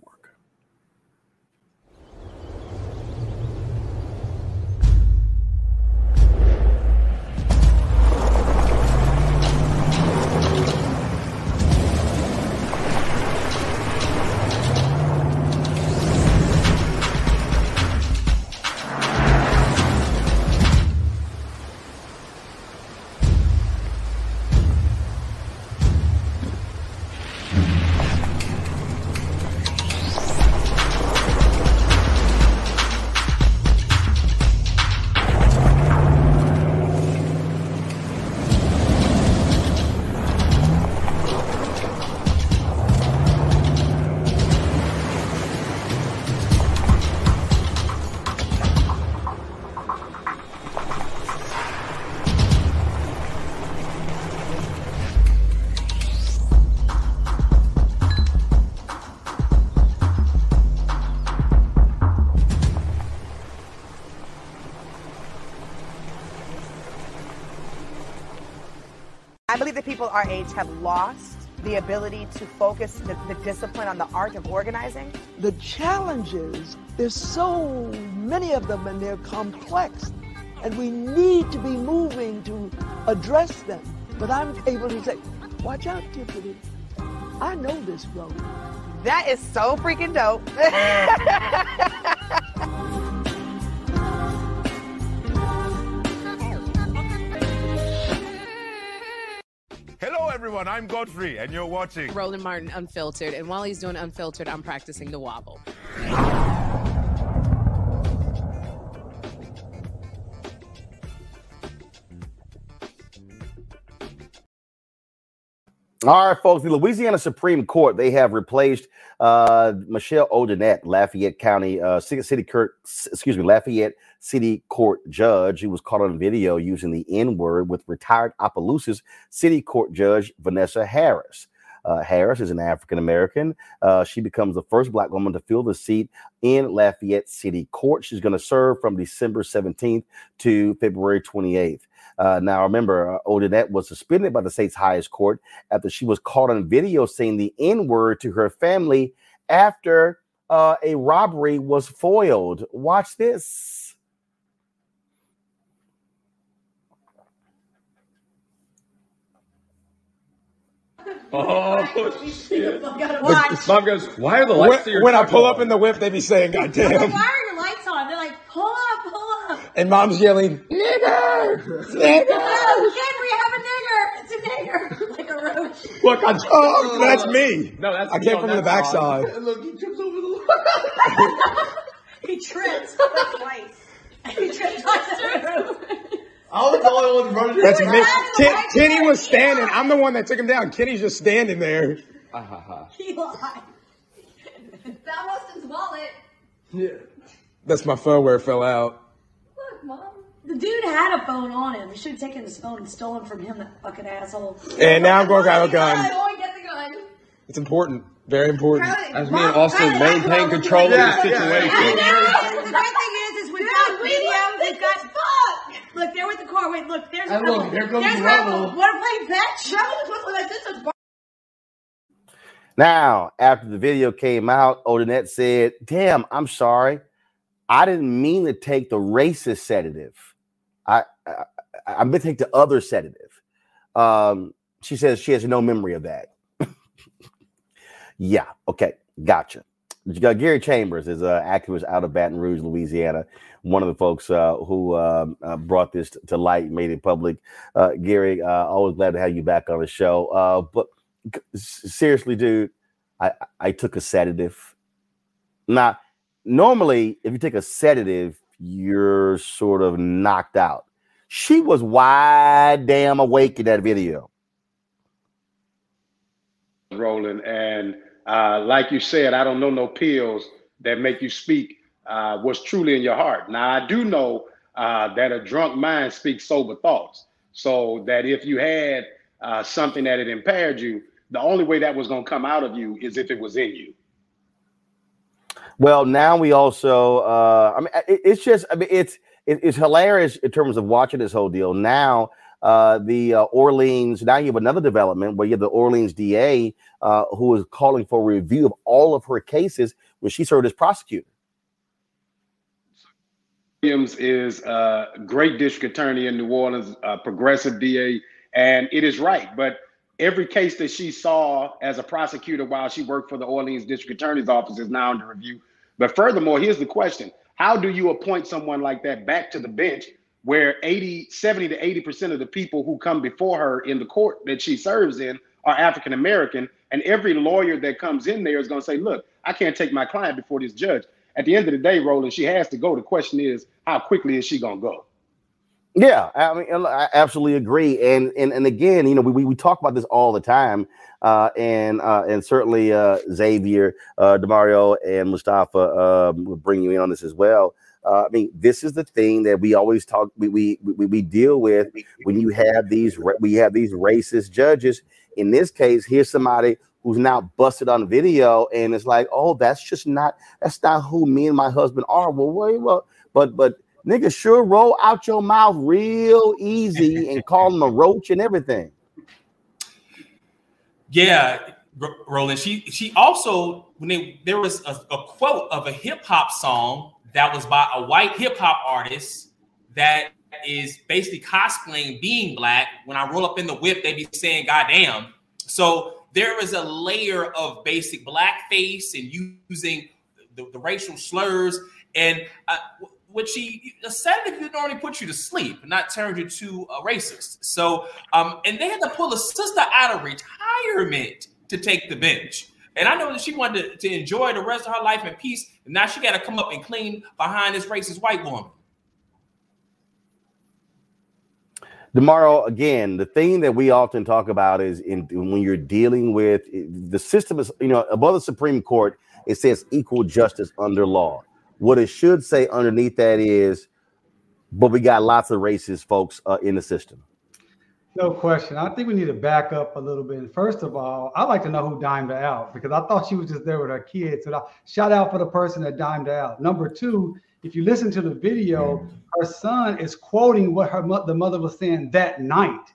Our age have lost the ability to focus the, the discipline on the art of organizing. The challenges, there's so many of them and they're complex. And we need to be moving to address them. But I'm able to say, watch out, Tiffany. I know this road. That is so freaking dope. <laughs> Hello, everyone. I'm Godfrey, and you're watching. Roland Martin Unfiltered. And while he's doing Unfiltered, I'm practicing the wobble. All right, folks. The Louisiana Supreme Court they have replaced uh, Michelle Odinet, Lafayette County uh, City, City Court, excuse me, Lafayette City Court judge who was caught on video using the N word with retired Opelousas City Court Judge Vanessa Harris. Uh, Harris is an African American. Uh, she becomes the first Black woman to fill the seat in Lafayette City Court. She's going to serve from December 17th to February 28th. Uh, now, remember, uh, Odinet was suspended by the state's highest court after she was caught on video saying the N word to her family after uh, a robbery was foiled. Watch this. <laughs> Oh shit! <laughs> Watch. Mom goes, "Why are the lights? When- when I pull up in the whip, they be saying, "God I'm like, damn!" why are your lights on? They're like, pull up, pull up. And mom's yelling, "Nigger, nigger!" <laughs> No, Henry, have a nigger. It's a nigger. like a roach. Look, I oh, oh, that's me. No, that's I me came on from the that backside. Look, he trips over the He trips twice. He tripped twice the room. I was the only one running. That's You were me. behind the Ken, lights Kenny was standing. I'm the one that took him down. Kenny's just standing there. Ah, ha, ha. He lied. That was his wallet. Yeah. That's my phone where it fell out. Look, mom. The dude had a phone on him. You should have taken his phone and stolen from him, that fucking asshole. And now I'm going to grab a I gun. only get the gun. It's important. Very important. Crowley, As me and Austin Crowley, maintain that's control of doing. the situation. I know. The great thing is, is we've got we video. look We've got fuck. Look, they're with the car. Wait, look. There's And look, here comes There's Rebel. Rebel. Want to play fetch? Rebel is supposed to like this. is Now, after the video came out, Odinet said, Damn, I'm sorry. I didn't mean to take the racist sedative. I, I, I meant to take the other sedative. Um, she says she has no memory of that. <laughs> yeah, okay, gotcha. You got Gary Chambers is an activist out of Baton Rouge, Louisiana. One of the folks uh, who um, uh, brought this to light, made it public. Uh, Gary, uh, always glad to have you back on the show. Uh, but seriously, dude, I, I took a sedative. Now, normally, if you take a sedative, you're sort of knocked out. She was wide damn awake in that video. Rolling And uh, like you said, I don't know no pills that make you speak uh, what's truly in your heart. Now, I do know uh, that a drunk mind speaks sober thoughts. So that if you had uh, something that had impaired you, the only way that was going to come out of you is if it was in you. Well, now we also, uh, I mean, it, it's just, I mean, it's it, it's hilarious in terms of watching this whole deal. Now, uh, the uh, Orleans, now you have another development where you have the Orleans DA uh, who is calling for a review of all of her cases when she served as prosecutor. Williams is a great district attorney in New Orleans, a progressive DA, and it is right. But every case that she saw as a prosecutor while she worked for the Orleans District Attorney's Office is now under review. But furthermore, here's the question How do you appoint someone like that back to the bench where 80, 70 to 80% of the people who come before her in the court that she serves in are African American? And every lawyer that comes in there is going to say, Look, I can't take my client before this judge at the end of the day, Roland, she has to go. The question is, how quickly is she gonna go? Yeah, I mean, I absolutely agree. And and and again, you know, we we talk about this all the time, uh, and uh, and certainly uh, Xavier, uh, Damario, and Mustafa um, will bring you in on this as well. Uh, I mean, this is the thing that we always talk. We we we, we deal with when you have these we have these racist judges. In this case, here's somebody who's now busted on video and it's like, oh, that's just not that's not who me and my husband are. Well, wait, well, but but nigga, sure roll out your mouth real easy and <laughs> call him a roach and everything. Yeah, Roland. She she also when they, there was a, a quote of a hip hop song that was by a white hip hop artist that is basically cosplaying being black. When I roll up in the whip, they be saying "goddamn." So there is a layer of basic blackface and using the, the racial slurs and uh, what she said if it normally put you to sleep, not turn you to a racist. So, um, and they had to pull a sister out of retirement to take the bench. And I know that she wanted to, to enjoy the rest of her life in peace. And now she got to come up and clean behind this racist white woman. Tomorrow, again, the thing that we often talk about is in when you're dealing with the system is, you know, above the Supreme Court, it says equal justice under law. What it should say underneath that is, but we got lots of racist folks uh, in the system. No question. I think we need to back up a little bit. First of all, I'd like to know who dimed her out because I thought she was just there with her kids. So shout out for the person that dimed her out. Number two, if you listen to the video, her son is quoting what her the mother was saying that night,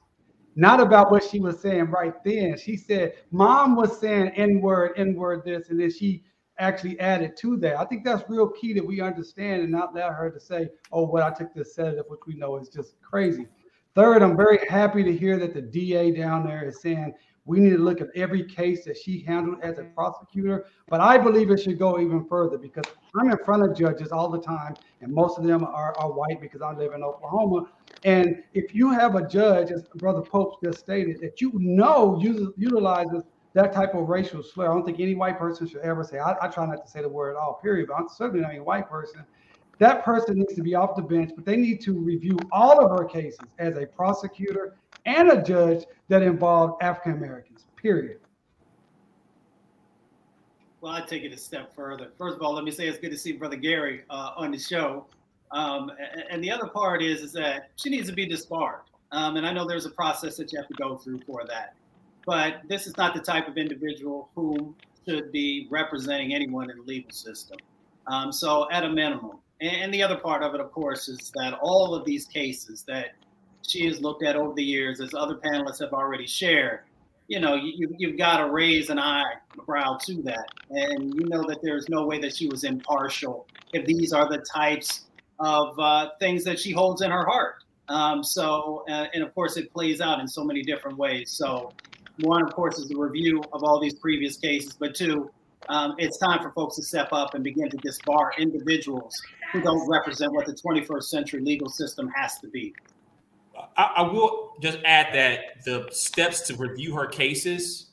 not about what she was saying right then. She said, "Mom was saying N word, N word this," and then she actually added to that. I think that's real key that we understand and not let her to say, "Oh, what well, I took this sedative," which we know is just crazy. Third, I'm very happy to hear that the DA down there is saying we need to look at every case that she handled as a prosecutor. But I believe it should go even further because I'm in front of judges all the time, and most of them are, are white because I live in Oklahoma. And if you have a judge, as Brother Pope just stated, that you know uses, utilizes that type of racial slur, I don't think any white person should ever say, I, I try not to say the word at all, period, but I'm certainly not a white person. That person needs to be off the bench, but they need to review all of her cases as a prosecutor and a judge that involved African Americans, period. Well, I take it a step further. First of all, let me say it's good to see Brother Gary uh, on the show. Um, and, the other part is, is that she needs to be disbarred. Um, and I know there's a process that you have to go through for that. But this is not the type of individual who should be representing anyone in the legal system. Um, so, at a minimum, and, and the other part of it, of course, is that all of these cases that she has looked at over the years, as other panelists have already shared, you know, you, you've got to raise an eyebrow to that. And you know that there's no way that she was impartial if these are the types of uh, things that she holds in her heart. Um, so, uh, and of course, it plays out in so many different ways. So, one, of course, is the review of all these previous cases, but two, um, it's time for folks to step up and begin to disbar individuals who don't represent what the 21st century legal system has to be. I, I will just add that the steps to review her cases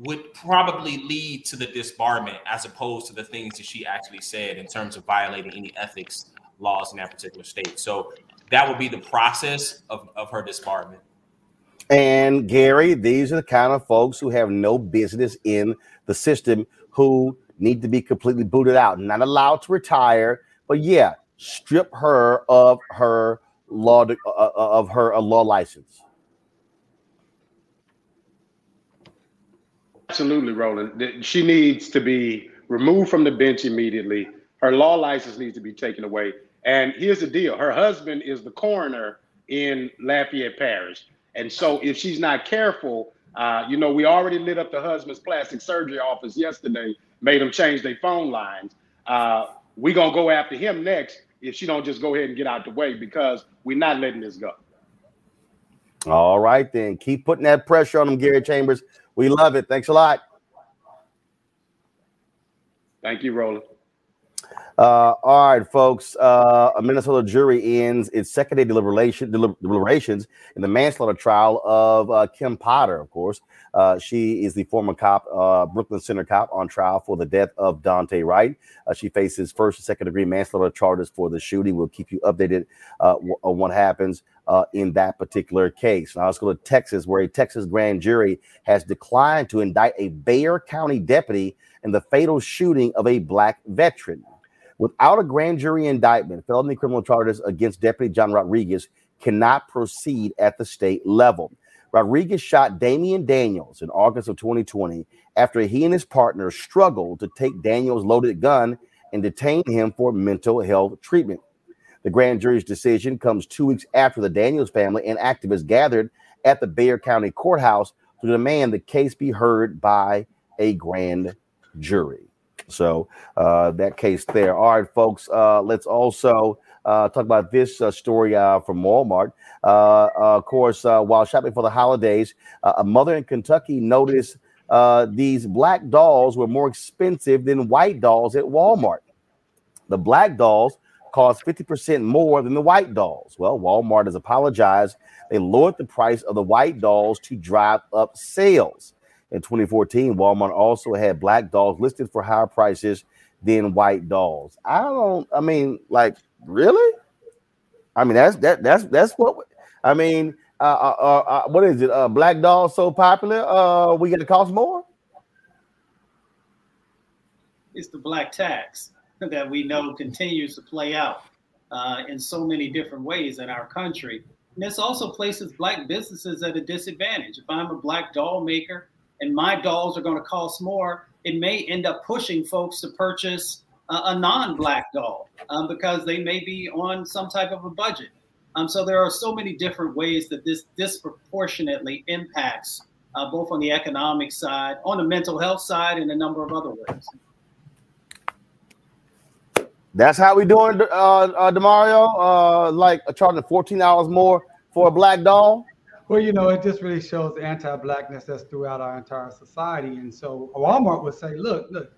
would probably lead to the disbarment as opposed to the things that she actually said in terms of violating any ethics laws in that particular state. So that would be the process of, of her disbarment. And Gary, these are the kind of folks who have no business in the system who need to be completely booted out, not allowed to retire. But yeah, strip her of her law uh, uh, of her uh, law license? Absolutely, Roland. She needs to be removed from the bench immediately. Her law license needs to be taken away. And here's the deal her husband is the coroner in Lafayette Parish. And so if she's not careful, uh, you know, we already lit up the husband's plastic surgery office yesterday, made them change their phone lines. Uh, we going to go after him next if she don't just go ahead and get out the way because we're not letting this go. All right, then keep putting that pressure on them, Gary Chambers. We love it. Thanks a lot. Thank you, Roland. Uh, all right, folks. Uh, a Minnesota jury ends its second day deliberation, deliberations in the manslaughter trial of uh, Kim Potter. Of course, uh, she is the former cop, uh, Brooklyn Center cop, on trial for the death of Daunte Wright. Uh, she faces first and second degree manslaughter charges for the shooting. We'll keep you updated w- on what happens in that particular case. Now let's go to Texas, where a Texas grand jury has declined to indict a Bexar County deputy in the fatal shooting of a black veteran. Without a grand jury indictment, felony criminal charges against Deputy John Rodriguez cannot proceed at the state level. Rodriguez shot Damian Daniels in August of 2020 after he and his partner struggled to take Daniels' loaded gun and detain him for mental health treatment. The grand jury's decision comes two weeks after the Daniels family and activists gathered at the Bexar County Courthouse to demand the case be heard by a grand jury. So uh, that case there. All right, folks. Uh, let's also uh, talk about this uh, story uh, from Walmart. Uh, of course, while shopping for the holidays, a mother in Kentucky noticed these black dolls were more expensive than white dolls at Walmart. The black dolls cost 50% more than the white dolls. Well, Walmart has apologized. They lowered the price of the white dolls to drive up sales. In 2014, Walmart also had black dolls listed for higher prices than white dolls. I don't, I mean, like, really? I mean, that's that that's that's what I mean. Uh, uh, uh, uh, what is it? Uh, black dolls so popular? Uh, we gonna cost more? It's the black tax <laughs> that we know continues to play out uh, in so many different ways in our country. And this also places black businesses at a disadvantage. If I'm a black doll maker and my dolls are going to cost more, it may end up pushing folks to purchase a, a non-black doll um, because they may be on some type of a budget. Um, so there are so many different ways that this disproportionately impacts uh, both on the economic side, on the mental health side, and a number of other ways. That's how we doing, uh, uh, Damario. Uh, like charging 14 hours more for a black doll. Well, you know, it just really shows the anti-blackness that's throughout our entire society. And so Walmart would say, look, look,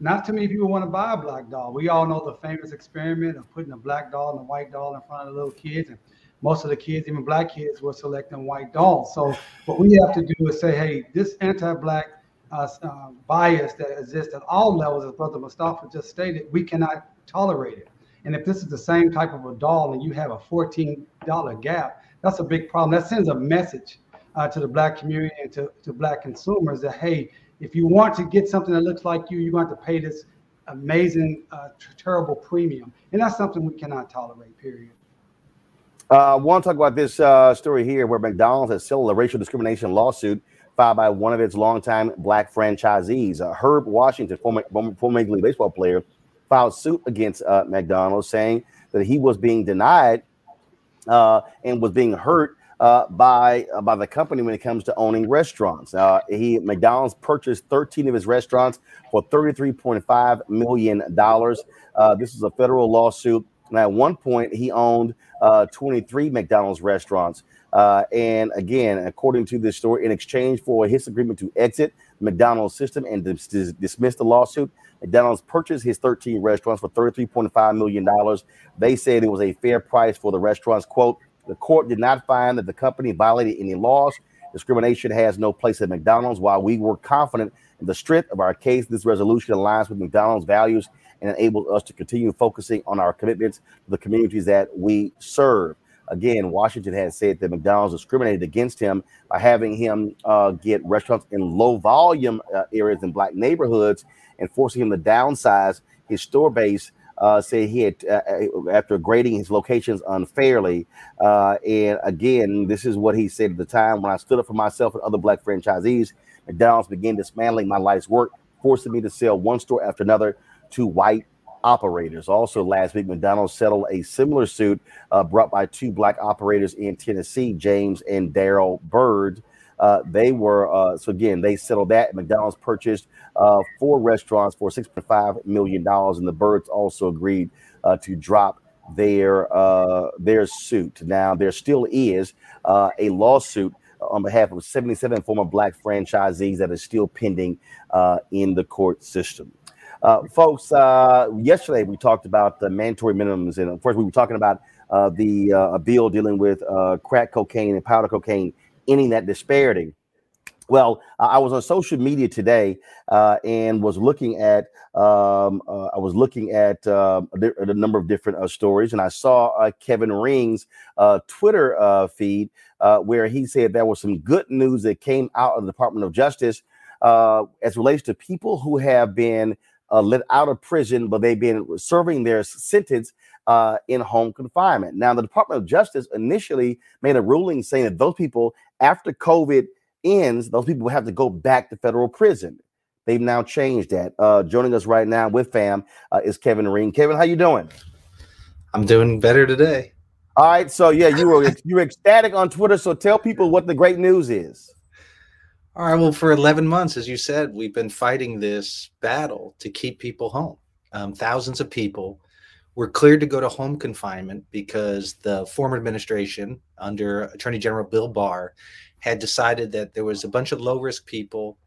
not too many people want to buy a black doll. We all know the famous experiment of putting a black doll and a white doll in front of the little kids. And most of the kids, even black kids, were selecting white dolls. So what we have to do is say, hey, this anti-black uh, uh, bias that exists at all levels, as Brother Mustafa just stated, we cannot tolerate it. And if this is the same type of a doll and you have a $14 gap, that's a big problem. That sends a message uh, to the black community and to, to black consumers that, hey, if you want to get something that looks like you, you're going to to pay this amazing, uh, terrible premium. And that's something we cannot tolerate, period. Uh, I want to talk about this uh, story here where McDonald's has settled a racial discrimination lawsuit filed by one of its longtime black franchisees. Uh, Herb Washington, former, former Major League Baseball player, filed suit against uh, McDonald's saying that he was being denied uh, and was being hurt uh, by uh, by the company when it comes to owning restaurants. Uh, he McDonald's purchased 13 of his restaurants for 33.5 million dollars. Uh, this is a federal lawsuit. And at one point, he owned uh, 23 McDonald's restaurants. Uh, and again, according to this story, in exchange for his agreement to exit McDonald's system and dis- dismiss the lawsuit, McDonald's purchased his 13 restaurants for $33.5 million. They said it was a fair price for the restaurants. Quote, the court did not find that the company violated any laws. Discrimination has no place at McDonald's. While we were confident in the strength of our case, this resolution aligns with McDonald's values and enables us to continue focusing on our commitments to the communities that we serve. Again, Washington has said that McDonald's discriminated against him by having him uh, get restaurants in low volume uh, areas in black neighborhoods and forcing him to downsize his store base uh, said he had, uh, uh, after grading his locations unfairly. Uh, and again, this is what he said at the time when I stood up for myself and other black franchisees. McDonald's began dismantling my life's work, forcing me to sell one store after another to white operators. Also, last week, McDonald's settled a similar suit uh, brought by two black operators in Tennessee, James and Daryl Bird. Uh, they were uh, so again they settled that. McDonald's purchased uh, four restaurants for six point five million dollars, and the Birds also agreed uh, to drop their uh, their suit. Now there still is a lawsuit on behalf of 77 former black franchisees that is still pending in the court system. Uh, folks, uh, yesterday we talked about the mandatory minimums, and of course we were talking about uh, the uh, bill dealing with uh, crack cocaine and powder cocaine, ending that disparity. Well, I was on social media today uh, and was looking at um, I was looking at a, number of different stories, and I saw Kevin Ring's Twitter feed where he said there was some good news that came out of the Department of Justice as relates to people who have been uh, let out of prison, but they've been serving their sentence uh, in home confinement. Now, the Department of Justice initially made a ruling saying that those people, after COVID ends, those people will have to go back to federal prison. They've now changed that. Uh, joining us right now with fam uh, is Kevin Ring. Kevin, how you doing? I'm doing better today. All right, so yeah, you were you were ecstatic on Twitter. So tell people what the great news is. All right. Well, for 11 months, as you said, we've been fighting this battle to keep people home. Um, thousands of people were cleared to go to home confinement because the former administration, under Attorney General Bill Barr, had decided that there was a bunch of low risk people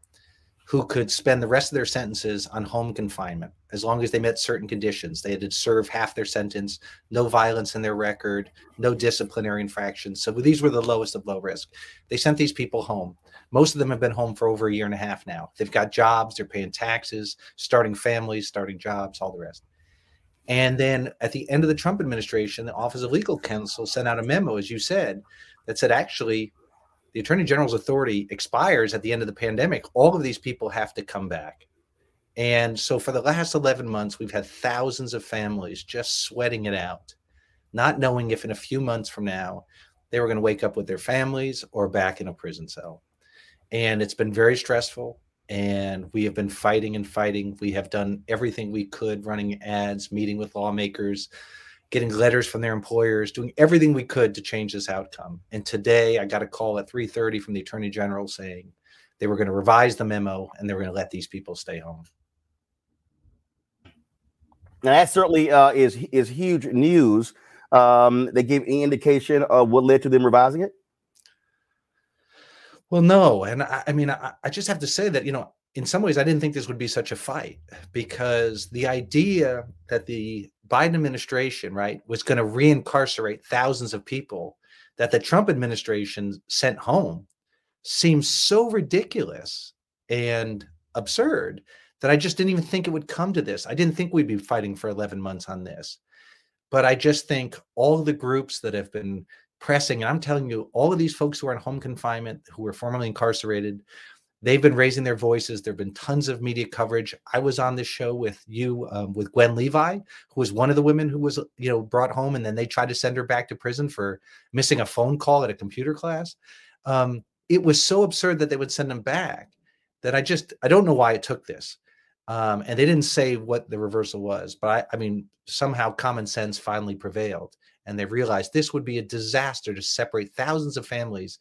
who could spend the rest of their sentences on home confinement as long as they met certain conditions. They had to serve half their sentence, no violence in their record, no disciplinary infractions. So these were the lowest of low risk. They sent these people home. Most of them have been home for over a year and a half now. They've got jobs, they're paying taxes, starting families, starting jobs, all the rest. And then at the end of the Trump administration, the Office of Legal Counsel sent out a memo, as you said, that said actually the Attorney General's authority expires at the end of the pandemic. All of these people have to come back. And so for the last 11 months, we've had thousands of families just sweating it out, not knowing if in a few months from now they were going to wake up with their families or back in a prison cell and it's been very stressful and we have been fighting and fighting. We have done everything we could running ads meeting with lawmakers getting letters from their employers doing everything we could to change this outcome. And today i got a call at 3.30 from the attorney general saying they were going to revise the memo and they were going to let these people stay home. Now that certainly uh, is is huge news. Um, they gave any indication of what led to them revising it well, no, and I, I mean, I, I, just have to say that you know, in some ways, I didn't think this would be such a fight because the idea that the Biden administration, right, was going to reincarcerate thousands of people that the Trump administration sent home seems so ridiculous and absurd that I just didn't even think it would come to this. I didn't think we'd be fighting for 11 months on this. But I just think all the groups that have been pressing. And I'm telling you, all of these folks who are in home confinement, who were formerly incarcerated, they've been raising their voices. There have been tons of media coverage. I was on this show with you, um, with Gwen Levi, who was one of the women who was, you know, brought home, and then they tried to send her back to prison for missing a phone call at a computer class. Um, it was so absurd that they would send them back that I just I don't know why it took this. Um, and they didn't say what the reversal was, but I, I mean, somehow common sense finally prevailed and they realized this would be a disaster to separate thousands of families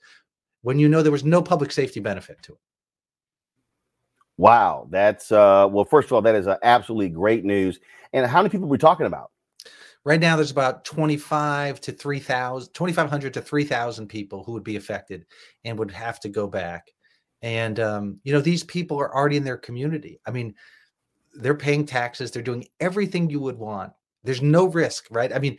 when you know there was no public safety benefit to it. Wow, that's uh well first of all that is absolutely great news. And how many people are we talking about? Right now there's about 25 to 3000 2500 to 3000 people who would be affected and would have to go back. And um you know these people are already in their community. I mean they're paying taxes, they're doing everything you would want. There's no risk, right? I mean,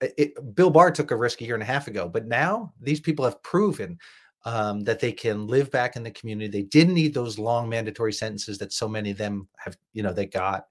it, Bill Barr took a risk a year and a half ago, but now these people have proven um, that they can live back in the community. They didn't need those long mandatory sentences that so many of them have, you know, they got.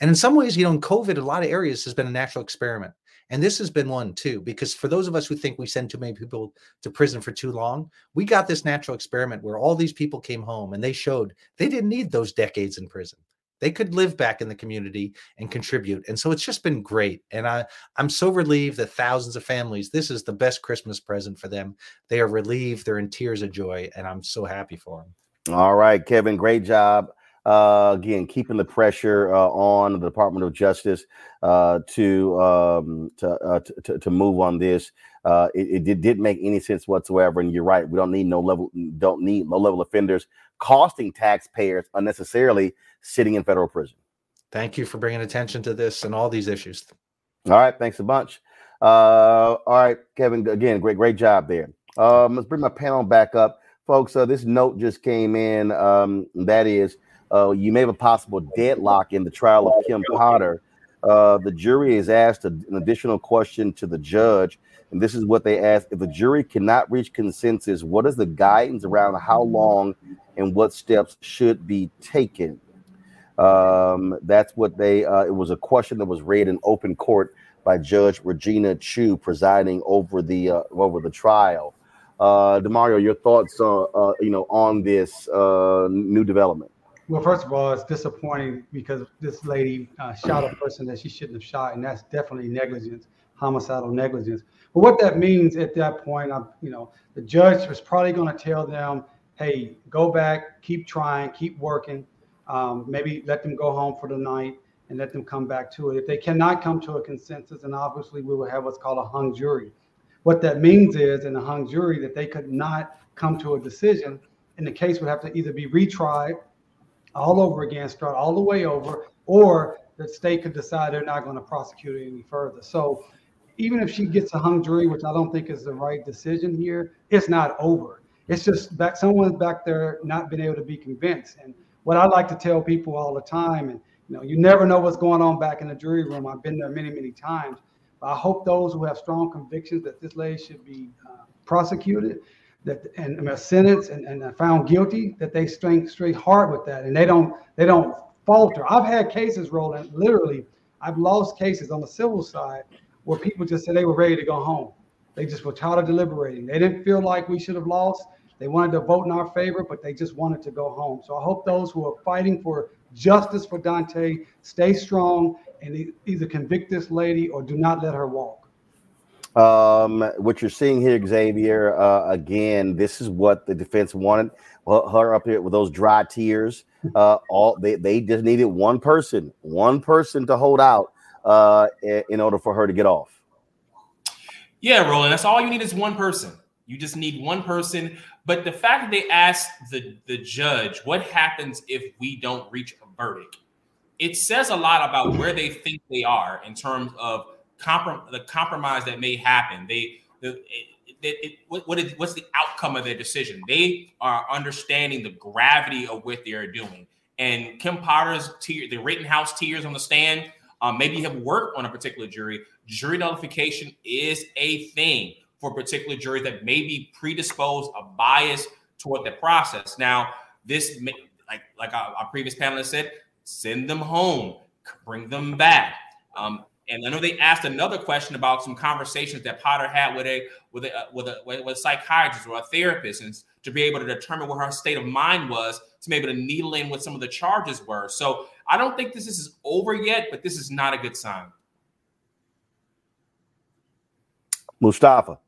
And in some ways, you know, in COVID, a lot of areas has been a natural experiment. And this has been one too, because for those of us who think we send too many people to prison for too long, we got this natural experiment where all these people came home and they showed they didn't need those decades in prison. They could live back in the community and contribute. And so it's just been great. And I, I'm so relieved that thousands of families, this is the best Christmas present for them. They are relieved, they're in tears of joy, and I'm so happy for them. All right, Kevin, great job. Uh, again, keeping the pressure uh, on the Department of Justice uh, to, um, to, uh, to to move on this. Uh, it, it did, didn't make any sense whatsoever, and you're right. We don't need no level, don't need low level offenders costing taxpayers unnecessarily sitting in federal prison. Thank you for bringing attention to this and all these issues. All right, thanks a bunch. Uh, all right, Kevin. Again, great, great job there. Um, let's bring my panel back up, folks. Uh, this note just came in. Um, that is uh, you may have a possible deadlock in the trial of Kim Potter. Uh, the jury is asked an additional question to the judge, and this is what they asked: If the jury cannot reach consensus, what is the guidance around how long and what steps should be taken? Um, that's what they. Uh, it was a question that was read in open court by Judge Regina Chu, presiding over the uh, over the trial. Uh, Damario, your thoughts, uh, uh, you know, on this uh, new development? Well, first of all, it's disappointing because this lady uh, shot a person that she shouldn't have shot, and that's definitely negligence, homicidal negligence. But what that means at that point, I'm, you know, the judge was probably going to tell them, "Hey, go back, keep trying, keep working, um, maybe let them go home for the night, and let them come back to it." If they cannot come to a consensus, and obviously we will have what's called a hung jury. What that means is, in a hung jury, that they could not come to a decision, and the case would have to either be retried all over again, start all the way over, or the state could decide they're not going to prosecute it any further. So even if she gets a hung jury, which I don't think is the right decision here, it's not over. It's just back someone's back there not being able to be convinced. And what I like to tell people all the time, and you know, you never know what's going on back in the jury room. I've been there many, many times. But I hope those who have strong convictions that this lady should be uh, prosecuted that and, and sentenced and, and found guilty that they straight straight hard with that and they don't they don't falter. I've had cases rolling literally. I've lost cases on the civil side where people just said they were ready to go home. They just were tired of deliberating. They didn't feel like we should have lost. They wanted to vote in our favor, but they just wanted to go home. So I hope those who are fighting for justice for Daunte stay strong and either convict this lady or do not let her walk. Um, what you're seeing here, Xavier, uh, again, this is what the defense wanted. Well, her up here with those dry tears. <laughs> Uh, all they, they just needed one person, one person to hold out uh, in order for her to get off. Yeah, Roland, that's all you need is one person. You just need one person. But the fact that they asked the, the judge, what happens if we don't reach a verdict? It says a lot about where they think they are in terms of comprom- the compromise that may happen. They the it, it, what, what is, what's the outcome of their decision? They are understanding the gravity of what they are doing. And Kim Potter's tier, the Rittenhouse tears on the stand, um, maybe have worked on a particular jury. Jury nullification is a thing for particular juries that may be predisposed, a bias toward the process. Now, this, like like our, our previous panelist said, send them home, bring them back. Um, and I know they asked another question about some conversations that Potter had with a with a uh, with a with a psychiatrist or a therapist, and to be able to determine what her state of mind was, to be able to needle in what some of the charges were. So I don't think this is over yet, but this is not a good sign. Mustafa.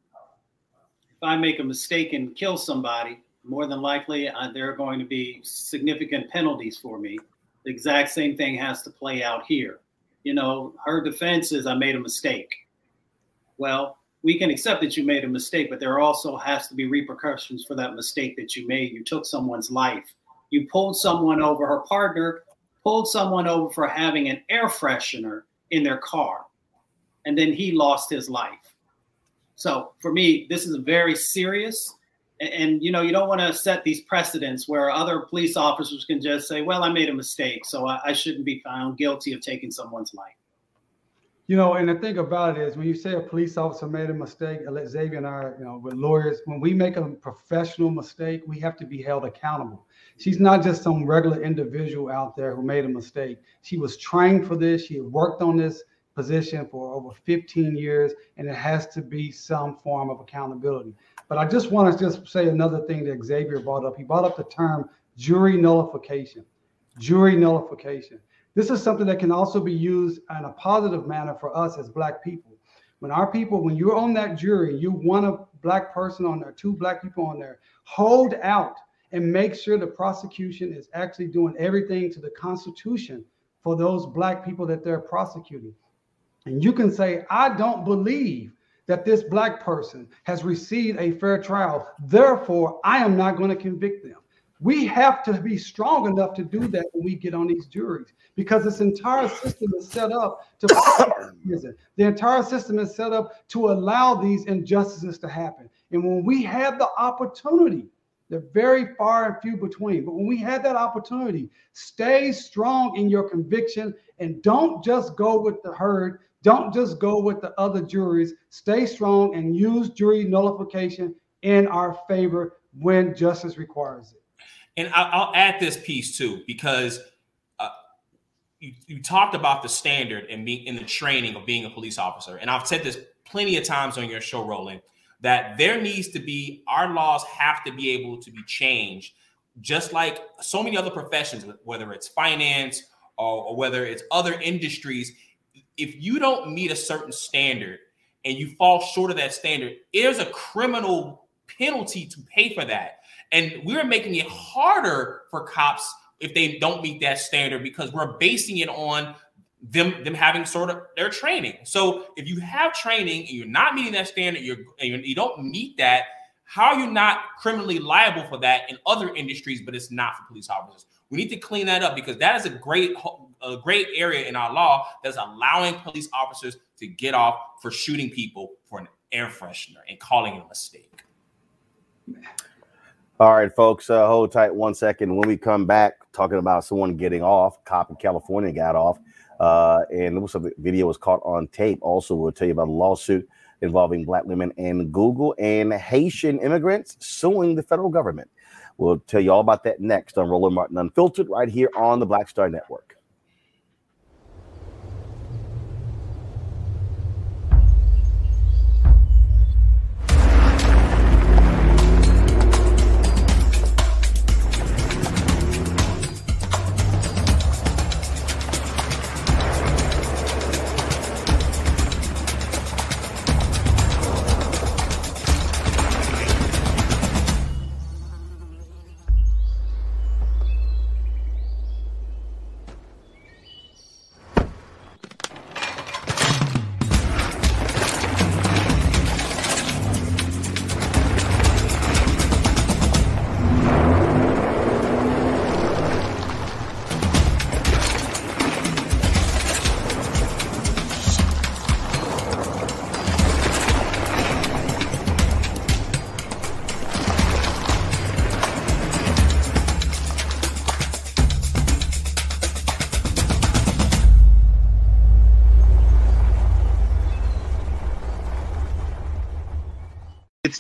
If I make a mistake and kill somebody, more than likely uh, there are going to be significant penalties for me. The exact same thing has to play out here you know, her defense is I made a mistake. Well, we can accept that you made a mistake, but there also has to be repercussions for that mistake that you made. You took someone's life. You pulled someone over, her partner pulled someone over for having an air freshener in their car, and then he lost his life. So for me, this is a very serious and you know you don't want to set these precedents where other police officers can just say well i made a mistake so I, I, shouldn't be found guilty of taking someone's life. You know and the thing about it is when you say a police officer made a mistake uh, xavier and i you know with lawyers when we make a professional mistake we have to be held accountable. She's not just some regular individual out there who made a mistake. She was trained for this she had worked on this position for over 15 years and it has to be some form of accountability but I just want to just say another thing that Xavier brought up. He brought up the term jury nullification. jury nullification. This is something that can also be used in a positive manner for us as Black people. When our people, when you're on that jury, you want a Black person on there, two Black people on there, hold out and make sure the prosecution is actually doing everything to the Constitution for those Black people that they're prosecuting. And you can say, I don't believe that this Black person has received a fair trial. Therefore, I am not going to convict them. We have to be strong enough to do that when we get on these juries because this entire system is set up to <coughs> the entire system is set up to allow these injustices to happen. And when we have the opportunity, they're very far and few between, but when we have that opportunity, stay strong in your conviction and don't just go with the herd. Don't just go with the other juries. Stay strong and use jury nullification in our favor when justice requires it. And I'll, add this piece too, because uh, you, you talked about the standard and being in the training of being a police officer. And I've said this plenty of times on your show, Roland, that there needs to be, our laws have to be able to be changed, just like so many other professions, whether it's finance or, or whether it's other industries. If you don't meet a certain standard and you fall short of that standard, there's a criminal penalty to pay for that. And we're making it harder for cops if they don't meet that standard because we're basing it on them them having sort of their training. So if you have training and you're not meeting that standard, you're and you don't meet that, how are you not criminally liable for that in other industries, but it's not for police officers? We need to clean that up because that is a great a great area in our law that's allowing police officers to get off for shooting people for an air freshener and calling it a mistake. All right, folks, uh, hold tight one second. When we come back, talking about someone getting off, cop in California got off, uh, and the video was caught on tape. Also, we'll tell you about a lawsuit involving black women and Google and Haitian immigrants suing the federal government. We'll tell you all about that next on Roland Martin Unfiltered, right here on the Black Star Network.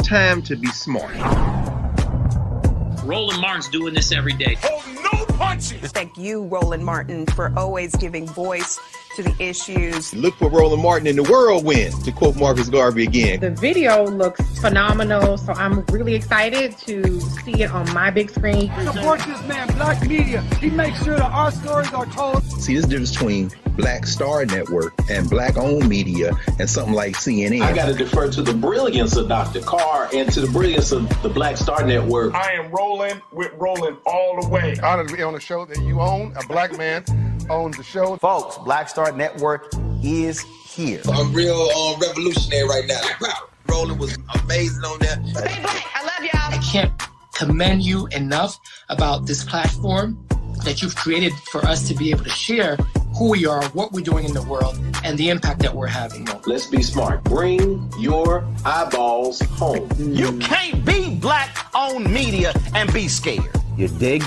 Time to be smart. Roland Martin's doing this every day. Oh, no punches! Thank you, Roland Martin, for always giving voice to the issues. Look for Roland Martin in the whirlwind, to quote Marcus Garvey again. The video looks phenomenal, so I'm really excited to see it on my big screen. Support this man, Black Media. He makes sure that our stories are told. See, this difference between Black Star Network and Black owned media and something like CNN. I got to defer to the brilliance of Dr. Carr and to the brilliance of the Black Star Network. I am rolling with rolling all the way. Honored to be on a show that you own, a black man owns the show. Folks, Black Star Network is here. I'm real um, revolutionary right now. Roland was amazing on that. I love y'all. I can't commend you enough about this platform that you've created for us to be able to share who we are, what we're doing in the world, and the impact that we're having. Let's be smart. Bring your eyeballs home. You can't be black on media and be scared. You dig?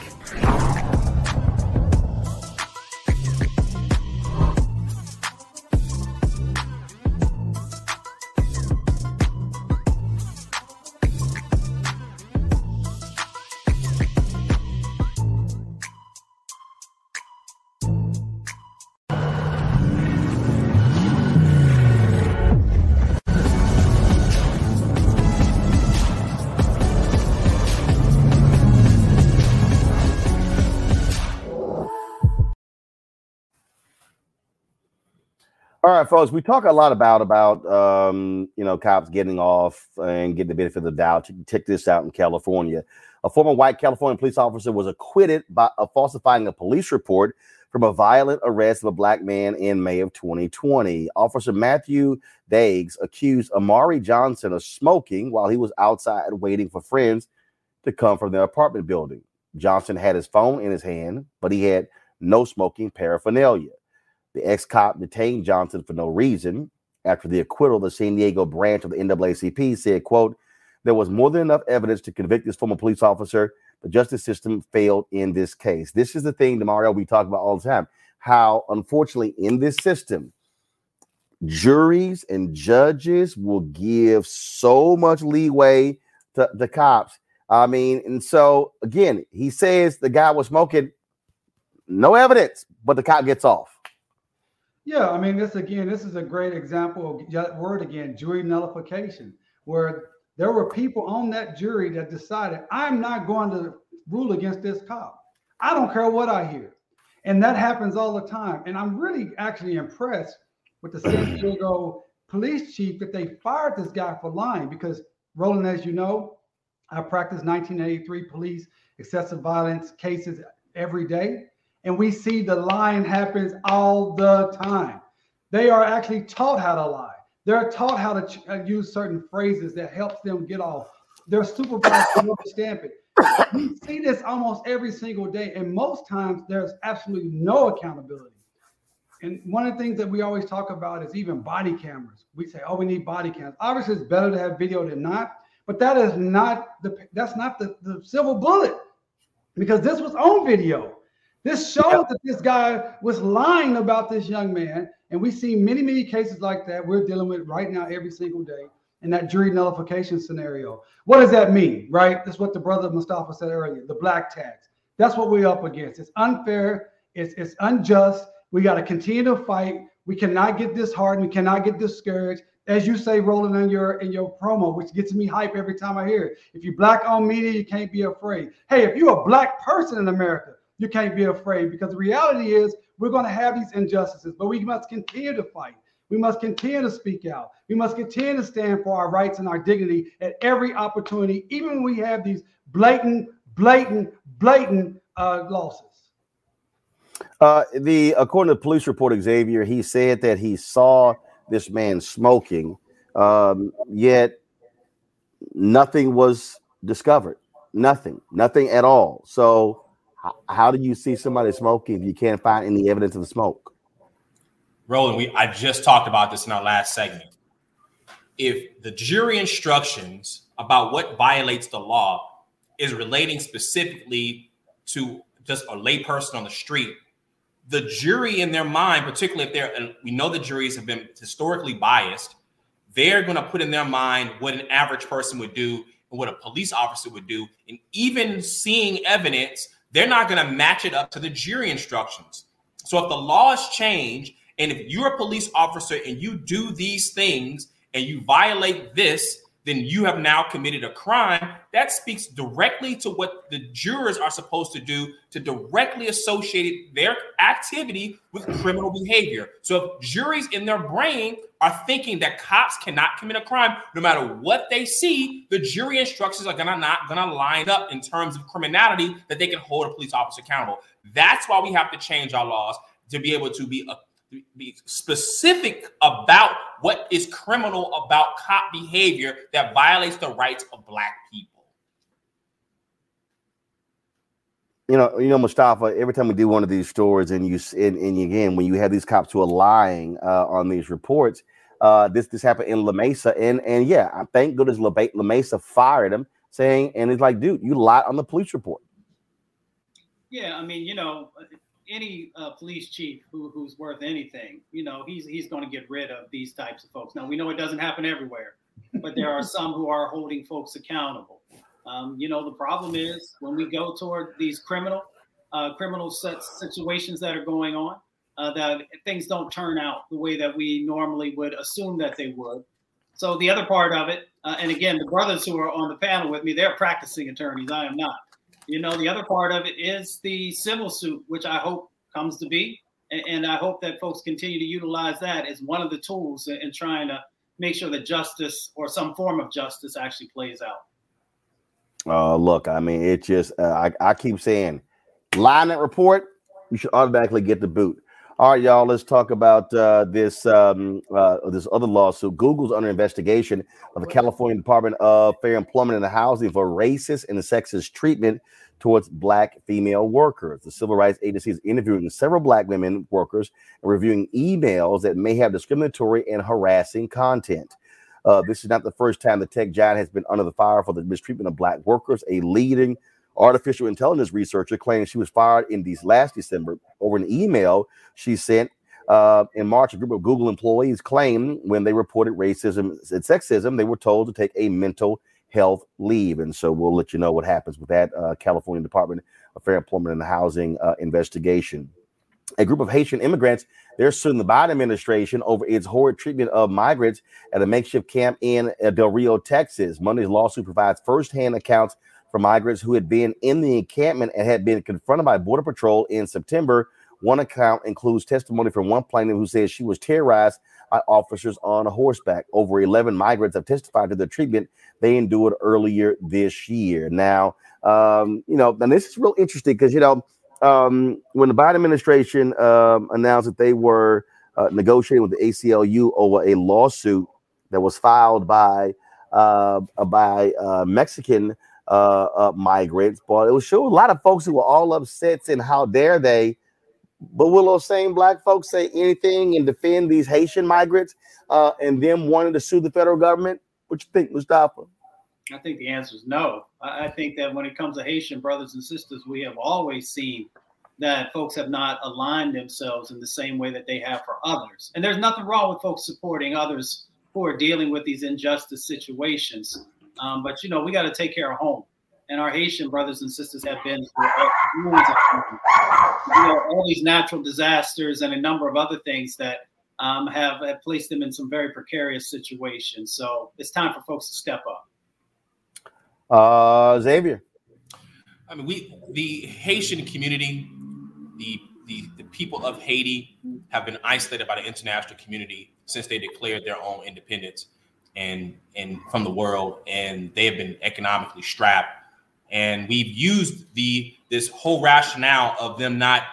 All right, folks. We talk a lot about about um, you know cops getting off and getting the benefit of the doubt. Check this out in California. A former white California police officer was acquitted by of falsifying a police report from a violent arrest of a black man in May of 2020. Officer Matthew Dages accused Amari Johnson of smoking while he was outside waiting for friends to come from their apartment building. Johnson had his phone in his hand, but he had no smoking paraphernalia. The ex cop detained Johnson for no reason. After the acquittal, the San Diego branch of the NAACP said, quote, there was more than enough evidence to convict this former police officer. The justice system failed in this case. This is the thing, Damario, we talk about all the time. How, unfortunately, in this system, juries and judges will give so much leeway to the cops. I mean, and so again, he says the guy was smoking, no evidence, but the cop gets off. Yeah, I mean, this again, this is a great example of that word again, jury nullification, where there were people on that jury that decided, I'm not going to rule against this cop. I don't care what I hear. And that happens all the time. And I'm really actually impressed with the San <clears throat> Diego police chief that they fired this guy for lying because, Roland, as you know, I practice 1983 police excessive violence cases every day. And we see the lying happens all the time. They are actually taught how to lie. They're taught how to ch- uh, use certain phrases that helps them get off. They're supervised to understand it. We see this almost every single day, and most times there's absolutely no accountability. And one of the things that we always talk about is even body cameras. We say, "Oh, we need body cameras." Obviously, it's better to have video than not, but that is not the that's not the, the silver bullet because this was on video. This shows that this guy was lying about this young man, and we see many, many cases like that we're dealing with right now every single day in that jury nullification scenario. What does that mean, right? That's what the brother Mustafa said earlier, the black tax. That's what we're up against. It's unfair, it's, it's unjust. We got to continue to fight. We cannot get disheartened. We cannot get discouraged. As you say, Roland in your in your promo, which gets me hype every time I hear it. If you black owned media, you can't be afraid. Hey, if you're a black person in America, you can't be afraid because the reality is we're going to have these injustices, but we must continue to fight. We must continue to speak out. We must continue to stand for our rights and our dignity at every opportunity, even when we have these blatant, blatant, blatant uh, losses. Uh, the according to the police report, Xavier, he said that he saw this man smoking, um, yet nothing was discovered. Nothing, nothing at all. So how, how do you see somebody smoking if you can't find any evidence of the smoke? Roland, we I just talked about this in our last segment. If the jury instructions about what violates the law is relating specifically to just a layperson on the street, the jury in their mind, particularly if they're, and we know the juries have been historically biased, they're going to put in their mind what an average person would do and what a police officer would do. And even seeing evidence they're not going to match it up to the jury instructions. So if the laws change, and if you're a police officer and you do these things and you violate this, then you have now committed a crime. That speaks directly to what the jurors are supposed to do to directly associate their activity with criminal behavior. So if juries in their brain are thinking that cops cannot commit a crime no matter what they see, the jury instructions are gonna not gonna line up in terms of criminality that they can hold a police officer accountable. That's why we have to change our laws to be able to be a be specific about what is criminal about cop behavior that violates the rights of black people. You know, you know, Mustafa. Every time we do one of these stories, and you and, and again, when you have these cops who are lying uh, on these reports, uh, this this happened in La Mesa, and and yeah, I thank goodness La, La Mesa fired him, saying, and he's like, dude, you lied on the police report. Yeah, I mean, you know, any uh, police chief who, who's worth anything, you know, he's he's going to get rid of these types of folks. Now we know it doesn't happen everywhere, but there are some who are holding folks accountable. Um, you know, the problem is when we go toward these criminal uh, criminal situations that are going on, uh, that things don't turn out the way that we normally would assume that they would. So the other part of it, uh, and again, the brothers who are on the panel with me, they're practicing attorneys. I am not. You know, the other part of it is the civil suit, which I hope comes to be. And, and I hope that folks continue to utilize that as one of the tools in, in trying to make sure that justice or some form of justice actually plays out. Uh, look, I mean, it just, uh, I, I keep saying, line that report, you should automatically get the boot. All right, y'all. Let's talk about uh, this um, uh, this other lawsuit. Google's under investigation of the California Department of Fair Employment and Housing for racist and sexist treatment towards black female workers. The civil rights agency is interviewing several black women workers and reviewing emails that may have discriminatory and harassing content. Uh, this is not the first time the tech giant has been under the fire for the mistreatment of black workers. A leading artificial intelligence researcher claims she was fired in these last December over an email she sent uh, in March. A group of Google employees claimed when they reported racism and sexism, they were told to take a mental health leave. And so we'll let you know what happens with that uh, California Department of Fair Employment and Housing uh, investigation. A group of Haitian immigrants they're suing the Biden administration over its horrid treatment of migrants at a makeshift camp in uh, Del Rio, Texas. Monday's lawsuit provides firsthand accounts for migrants who had been in the encampment and had been confronted by Border Patrol in September. One account includes testimony from one plaintiff who says she was terrorized by officers on horseback. Over 11 migrants have testified to the treatment they endured earlier this year. Now, um, you know, and this is real interesting because, you know, um, when the Biden administration um, announced that they were uh, negotiating with the ACLU over a lawsuit that was filed by uh, by uh, Mexican uh, uh, migrants, but it was sure a lot of folks who were all upset and how dare they. But will those same black folks say anything and defend these Haitian migrants uh, and them wanting to sue the federal government? What you think, Mustafa? I think the answer is no. I think that when it comes to Haitian brothers and sisters, we have always seen that folks have not aligned themselves in the same way that they have for others. And there's nothing wrong with folks supporting others who are dealing with these injustice situations. Um, but you know, we got to take care of home. And our Haitian brothers and sisters have been through all, you know, all these natural disasters and a number of other things that um, have, have placed them in some very precarious situations. So it's time for folks to step up. Uh, Xavier. I mean, we the Haitian community, the, the the people of Haiti have been isolated by the international community since they declared their own independence and and from the world, and they have been economically strapped. And we've used the this whole rationale of them not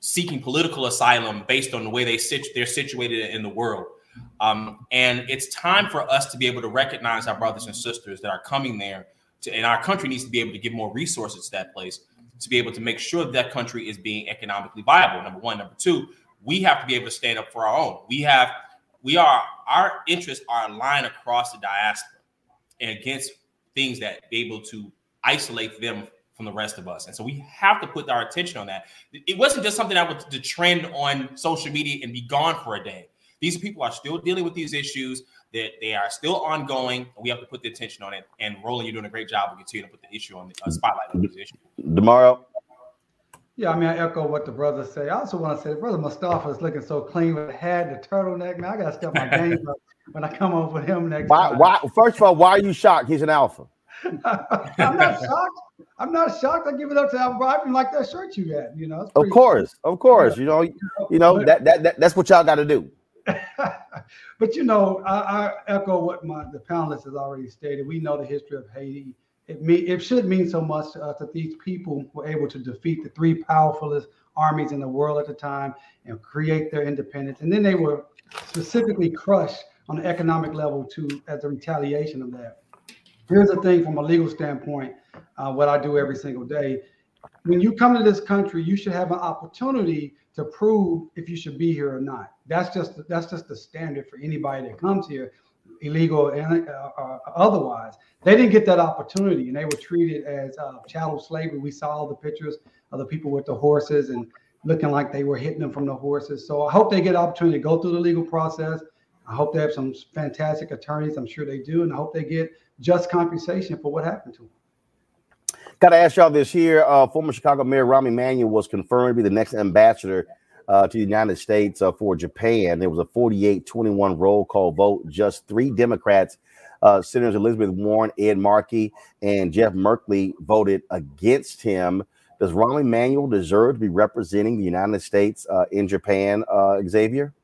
seeking political asylum based on the way they sit, they're situated in the world. Um, and it's time for us to be able to recognize our brothers and sisters that are coming there to, and our country needs to be able to give more resources to that place to be able to make sure that, that country is being economically viable. Number one, number two, we have to be able to stand up for our own. We have, we are, our interests are aligned across the diaspora and against things that be able to isolate them from the rest of us. And so we have to put our attention on that. It wasn't just something that was to trend on social media and be gone for a day. These people are still dealing with these issues that they are still ongoing. And we have to put the attention on it. And Roland, you're doing a great job. We continue to put the issue on the uh, spotlight on this issue. Tomorrow. Yeah, I mean, I echo what the brothers say. I also want to say, brother Mustafa is looking so clean with the hat, the turtleneck. Man, I got to step my game up when I come over him next why, time. Why? First of all, why are you shocked? He's an alpha. <laughs> I'm not shocked. I'm not shocked. I give it up to Al Bryan like that shirt you got. You know, of course, of course. You know, you know that, that, that that's what y'all got to do. <laughs> but you know, I, I, echo what my the panelists has already stated. We know the history of Haiti. It me it should mean so much to us that these people were able to defeat the three powerfulest armies in the world at the time and create their independence. And then they were specifically crushed on the economic level too as a retaliation of that. Here's the thing from a legal standpoint, uh, what I do every single day. When you come to this country, you should have an opportunity to prove if you should be here or not. That's just that's just the standard for anybody that comes here, illegal and uh, uh, otherwise. They didn't get that opportunity, and they were treated as uh, chattel slavery. We saw the pictures of the people with the horses and looking like they were hitting them from the horses. So I hope they get opportunity to go through the legal process. I hope they have some fantastic attorneys. I'm sure they do, and I hope they get just compensation for what happened to them. Got to ask y'all this here. Uh, former Chicago Mayor Rahm Emanuel was confirmed to be the next ambassador uh, to the United States uh, for Japan. There was a 48 21 roll call vote. Just three Democrats, uh, Senators Elizabeth Warren, Ed Markey, and Jeff Merkley voted against him. Does Rahm Emanuel deserve to be representing the United States uh, in Japan, uh, Xavier?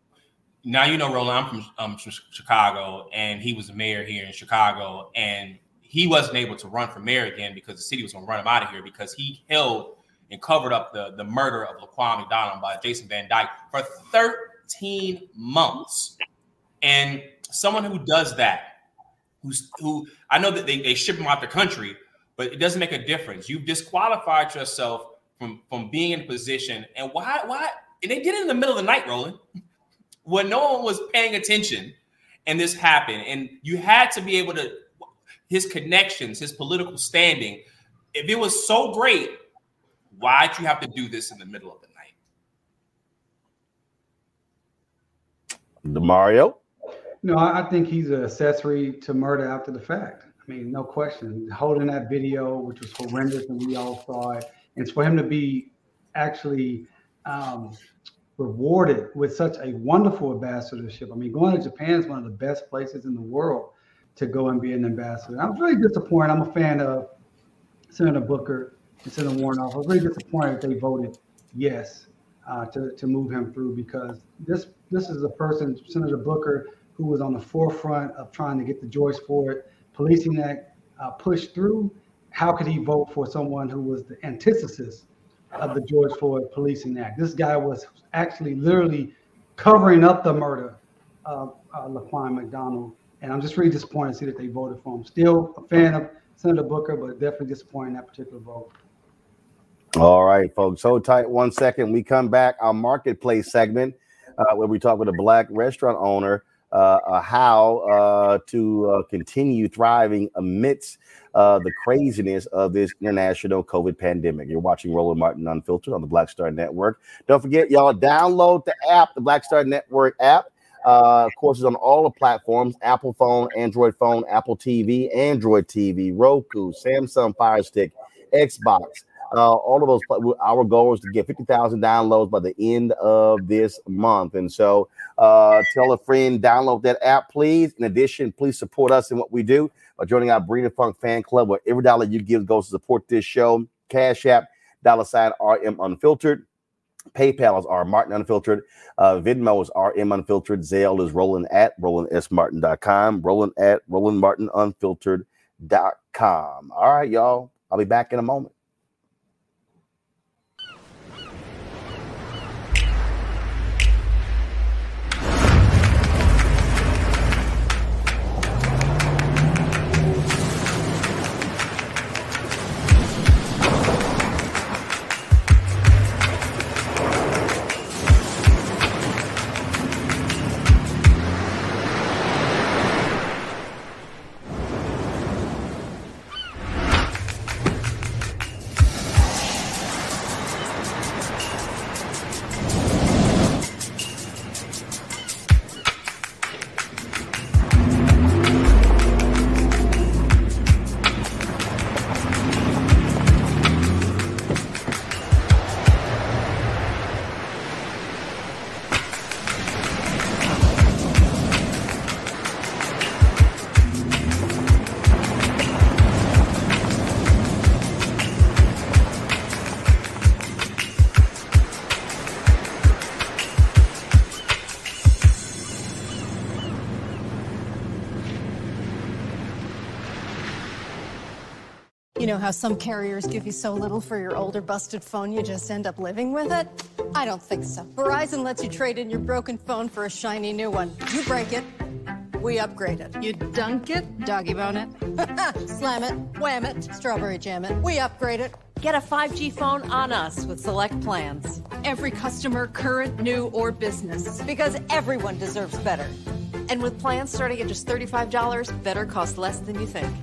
Now you know, Roland. I'm from, um, from Chicago, and he was the mayor here in Chicago, and he wasn't able to run for mayor again because the city was going to run him out of here because he held and covered up the, the murder of Laquan McDonald by Jason Van Dyke for 13 months. And someone who does that, who's who I know that they, they ship him out the country, but it doesn't make a difference. You've disqualified yourself from from being in a position. And why why and they did it in the middle of the night, Roland, when no one was paying attention, and this happened. And you had to be able to his connections, his political standing. If it was so great, why'd you have to do this in the middle of the night? Damario? No, I think he's an accessory to murder after the fact. I mean, no question. Holding that video, which was horrendous, and we all saw it, and for him to be actually um, rewarded with such a wonderful ambassadorship. I mean, going to Japan is one of the best places in the world to go and be an ambassador. I'm really disappointed. I'm a fan of Senator Booker Senator Warnock. I was really disappointed that they voted yes uh, to, to move him through because this this is a person, Senator Booker, who was on the forefront of trying to get the George Floyd Policing Act uh, pushed through. How could he vote for someone who was the antithesis of the George Floyd Policing Act? This guy was actually literally covering up the murder of uh, Laquan McDonald. And I'm just really disappointed to see that they voted for him. Still a fan of Senator Booker, but definitely disappointed in that particular vote. All right, folks. Hold tight one second. We come back. Our marketplace segment, uh, where we talk with a black restaurant owner uh, uh, how uh, to uh, continue thriving amidst uh, the craziness of this international COVID pandemic. You're watching Roland Martin Unfiltered on the Black Star Network. Don't forget, y'all, download the app, the Black Star Network app. Of course, it's on all the platforms Apple phone, Android phone, Apple TV, Android TV, Roku, Samsung Fire Stick, Xbox, uh, all of those. Our goal is to get 50,000 downloads by the end of this month. And so uh, tell a friend, download that app, please. In addition, please support us in what we do by joining our Bring the Funk fan club, where every dollar you give goes to support this show. Cash App, dollar sign RM Unfiltered. PayPal is R Martin Unfiltered. Uh, Venmo is RM Unfiltered. Zelle is Roland at RolandSMartin.com. Roland at RolandMartinUnfiltered.com. All right, y'all. I'll be back in a moment. How some carriers give you so little for your older busted phone you just end up living with it? I don't think so. Verizon lets you trade in your broken phone for a shiny new one. You break it, we upgrade it. You dunk it, doggy bone it, <laughs> slam it, wham it, strawberry jam it. We upgrade it. Get a 5G phone on us with select plans. Every customer, current, new, or business. Because everyone deserves better. And with plans starting at just $35, better costs less than you think.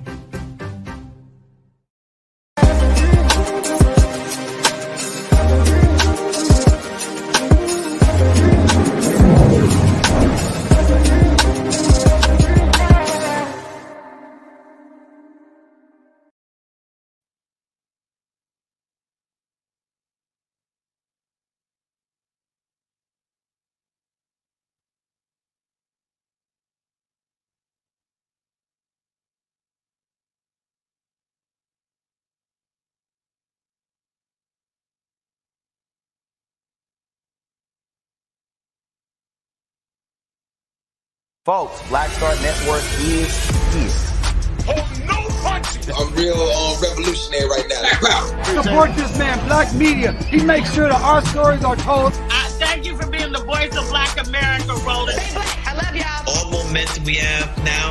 Folks, Black Star Network is here. I'm real uh, revolutionary right now. Black. Support this man, Black Media. He makes sure that our stories are told. Uh, thank you for being the voice of Black America, Roland. I love y'all. All momentum we have now,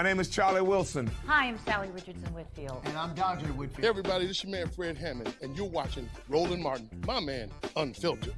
My name is Charlie Wilson. Hi, I'm Salli Richardson Whitfield. And I'm Dondre Whitfield. Hey everybody, this is your man Fred Hammond, and you're watching Roland Martin, my man, Unfiltered.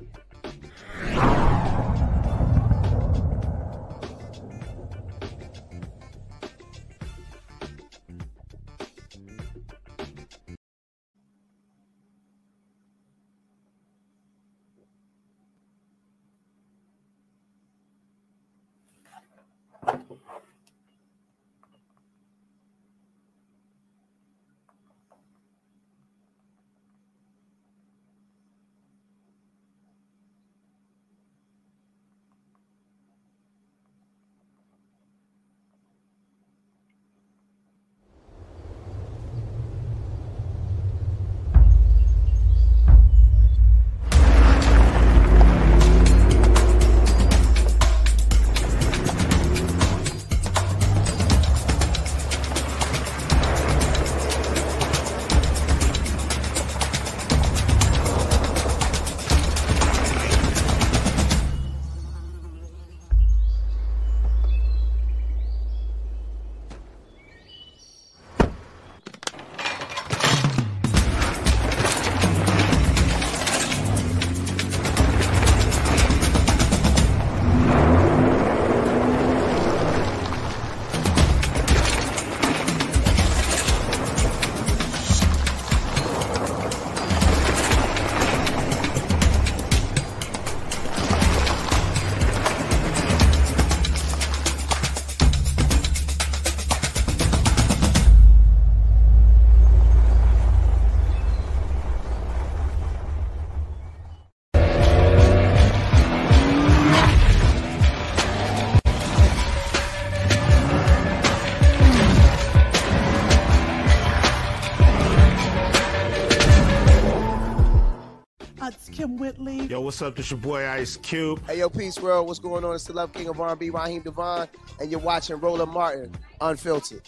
It's Whitley. Yo, what's up? This your boy Ice Cube. Hey, yo, Peace World. What's going on? It's the Love King of R&B, Raheem DeVaughn, and you're watching Roland Martin, Unfiltered.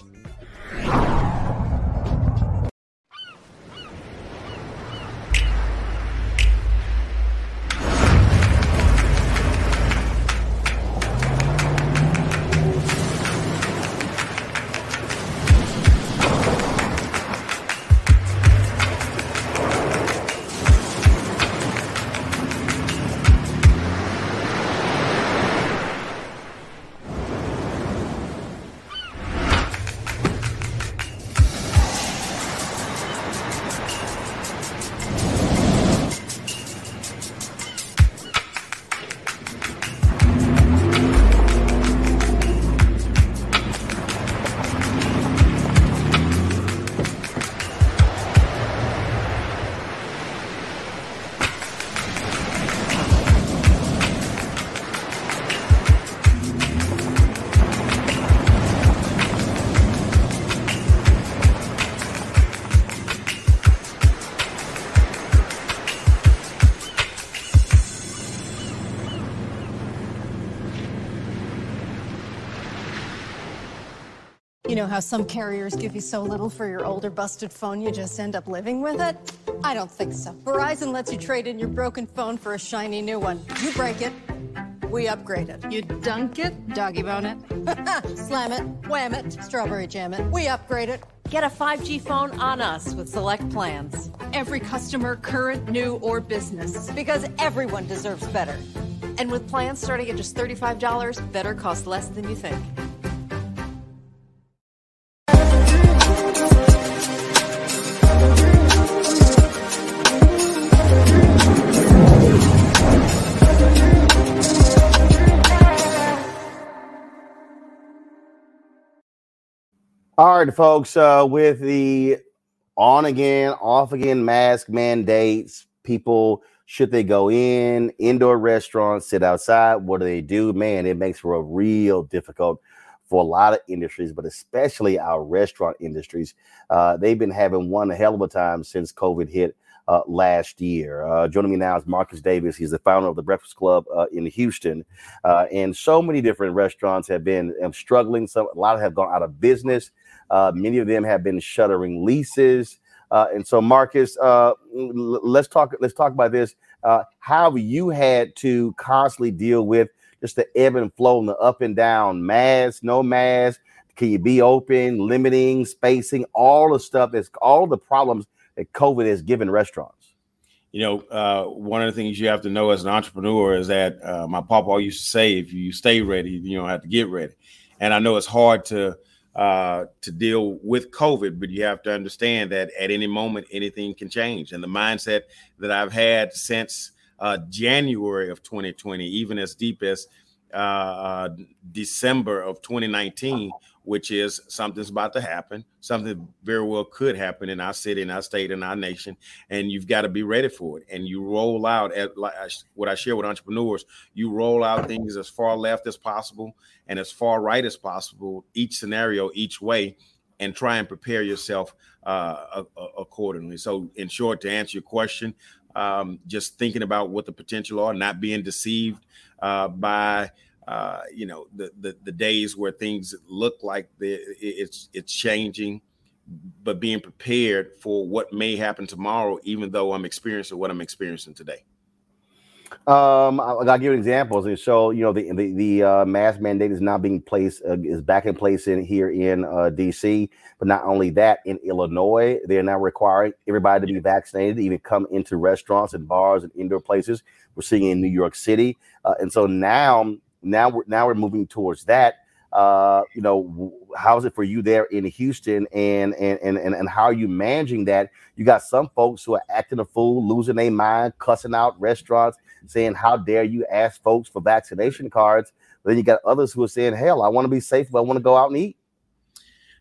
Know how some carriers give you so little for your older busted phone you just end up living with it? I don't think so. Verizon lets you trade in your broken phone for a shiny new one. You break it, we upgrade it. You dunk it, doggy bone it, <laughs> slam it, wham it, strawberry jam it. We upgrade it. Get a 5G phone on us with select plans. Every customer, current, new, or business. Because everyone deserves better. And with plans starting at just $35, better costs less than you think. All right, folks. Uh, with the on again, off again mask mandates, people should they go in indoor restaurants, sit outside? What do they do? Man, it makes for a real difficult for a lot of industries, but especially our restaurant industries. Uh, they've been having one hell of a time since COVID hit uh, last year. Uh, joining me now is Marcus Davis. He's the founder of the Breakfast Klub uh, in Houston, uh, and so many different restaurants have been um, struggling. Some a lot have gone out of business. Uh, many of them have been shuttering leases. Uh, and so, Marcus, uh, l- let's talk. Let's talk about this. Uh, how you had to constantly deal with just the ebb and flow and the up and down, mask, no mask. Can you be open, limiting, spacing, all the stuff that's all the problems that COVID has given restaurants. You know, uh, one of the things you have to know as an entrepreneur is that uh, my papa used to say, if you stay ready, you don't have to get ready. And I know it's hard to uh, to deal with COVID, but you have to understand that at any moment anything can change. And the mindset that I've had since uh, January of 2020, even as deep as uh, uh December of 2019, which is something's about to happen. Something very well could happen in our city, in our state, in our nation, and you've got to be ready for it. And you roll out at like what I share with entrepreneurs. You roll out things as far left as possible and as far right as possible, each scenario, each way, and try and prepare yourself uh, accordingly. So, in short, to answer your question, um, just thinking about what the potential are, not being deceived uh, by uh, you know the, the, the days where things look like the, it's it's changing, but being prepared for what may happen tomorrow, even though I'm experiencing what I'm experiencing today. Um, I'll, give you examples and show you know the the, the uh, mask mandate is now being placed uh, is back in place in here in uh, D.C. But not only that, in Illinois, they're now requiring everybody to be vaccinated to even come into restaurants and bars and indoor places. We're seeing in New York City, uh, and so now now we're now we're moving towards that. Uh, you know, how's it for you there in Houston, and and and and how are you managing that? You got some folks who are acting a fool, losing their mind, cussing out restaurants, saying, "How dare you ask folks for vaccination cards?" But then you got others who are saying, "Hell, I want to be safe, but I want to go out and eat."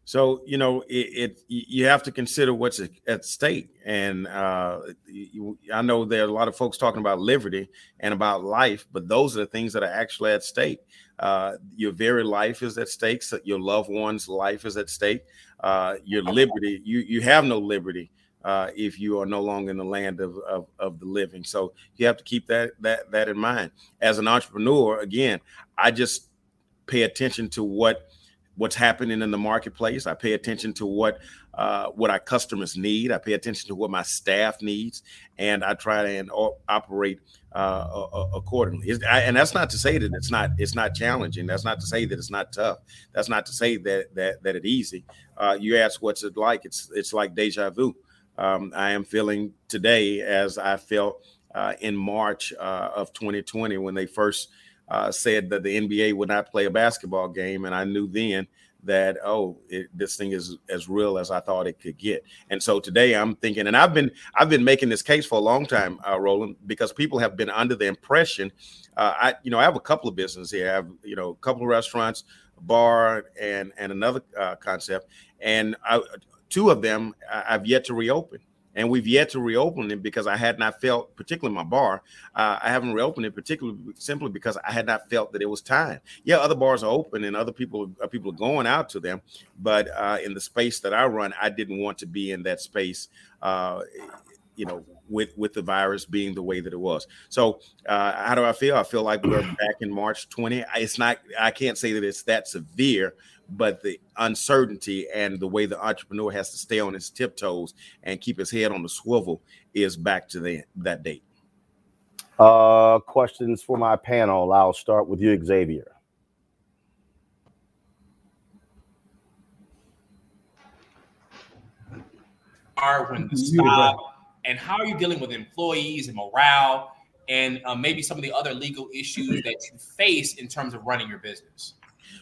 So you know, it, it, you have to consider what's at stake, and uh, you, I know there are a lot of folks talking about liberty and about life, but those are the things that are actually at stake. Uh, your very life is at stake. So your loved one's life is at stake. Uh, your liberty, you you have no liberty uh, if you are no longer in the land of, of, of the living. So you have to keep that that that in mind. As an entrepreneur, again, I just pay attention to what what's happening in the marketplace. I pay attention to what uh, what our customers need. I pay attention to what my staff needs, and I try and operate uh, accordingly. I, and that's not to say that it's not it's not challenging. That's not to say that it's not tough. That's not to say that that that it's easy. Uh, you ask what's it like? It's it's like deja vu. Um, I am feeling today as I felt uh, in March uh, of 2020 when they first uh, said that the NBA would not play a basketball game, and I knew then that oh, it, this thing is as real as I thought it could get. And so today I'm thinking, and I've been I've been making this case for a long time, uh, Roland, because people have been under the impression. Uh, I you know I have a couple of businesses here. I have you know a couple of restaurants, bar, and and another uh, concept, and I, two of them I've yet to reopen and we've yet to reopen it because I had not felt, particularly my bar, uh, I haven't reopened it particularly simply because I had not felt that it was time. Yeah, other bars are open and other people uh, people are going out to them, but uh, in the space that I run, I didn't want to be in that space. Uh, you know, with with the virus being the way that it was. So, uh, how do I feel? I feel like we're <clears throat> back in March 20. It's not. I can't say that it's that severe, but the uncertainty and the way the entrepreneur has to stay on his tiptoes and keep his head on the swivel is back to the, that date. Uh, questions for my panel. I'll start with you, Xavier. Are when to stop, and how are you dealing with employees and morale, and uh, maybe some of the other legal issues that you face in terms of running your business?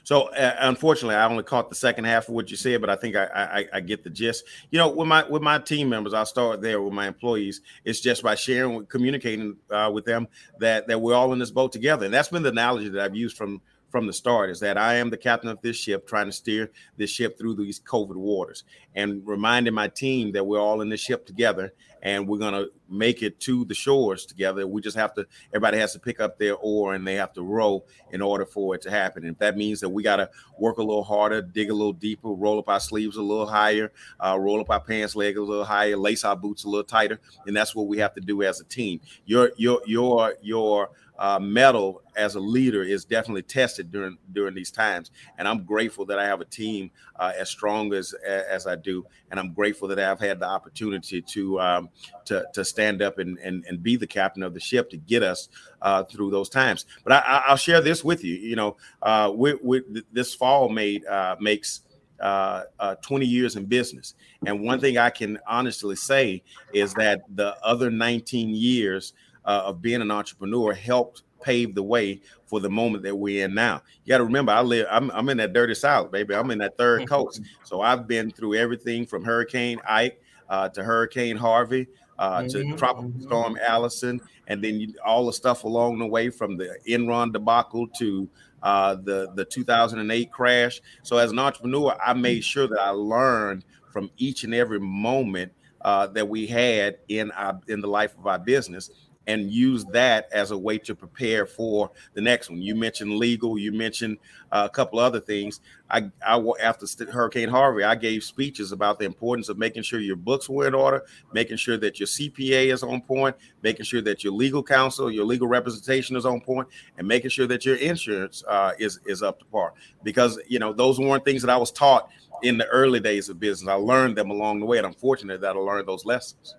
So uh, unfortunately, I only caught the second half of what you said, but I think I, I, I get the gist. You know, with my with my team members, I'll start there with my employees. It's just by sharing, communicating uh, with them that that we're all in this boat together, and that's been the analogy that I've used from from the start is that I am the captain of this ship, trying to steer this ship through these COVID waters, and reminding my team that we're all in this ship together, and we're gonna make it to the shores together. We just have to. Everybody has to pick up their oar and they have to row in order for it to happen. And if that means that we got to work a little harder, dig a little deeper, roll up our sleeves a little higher, uh, roll up our pants leg a little higher, lace our boots a little tighter, and that's what we have to do as a team. Your your your your uh, mettle as a leader is definitely tested during during these times. And I'm grateful that I have a team uh, as strong as as I do, and I'm grateful that I've had the opportunity to um, to to stand up and, and and be the captain of the ship to get us uh, through those times. But I, will share this with you. You know, uh, we, we, this fall made uh, makes. Uh, 20 years in business. And one thing I can honestly say is that the other 19 years uh, of being an entrepreneur helped pave the way for the moment that we're in now. You got to remember, I live, I'm, I'm in that dirty South, baby. I'm in that third <laughs> coast. So I've been through everything from Hurricane Ike uh, to Hurricane Harvey. Uh, to mm-hmm. Tropical mm-hmm. Storm Allison, and then you, all the stuff along the way from the Enron debacle to uh, the the 2008 crash. So as an entrepreneur, I made sure that I learned from each and every moment uh, that we had in our in the life of our business and use that as a way to prepare for the next one. You mentioned legal, you mentioned uh, a couple other things. I, I after Hurricane Harvey, I gave speeches about the importance of making sure your books were in order, making sure that your CPA is on point, making sure that your legal counsel, your legal representation is on point, and making sure that your insurance uh, is is up to par. Because you know those weren't things that I was taught in the early days of business. I learned them along the way, and I'm fortunate that I learned those lessons.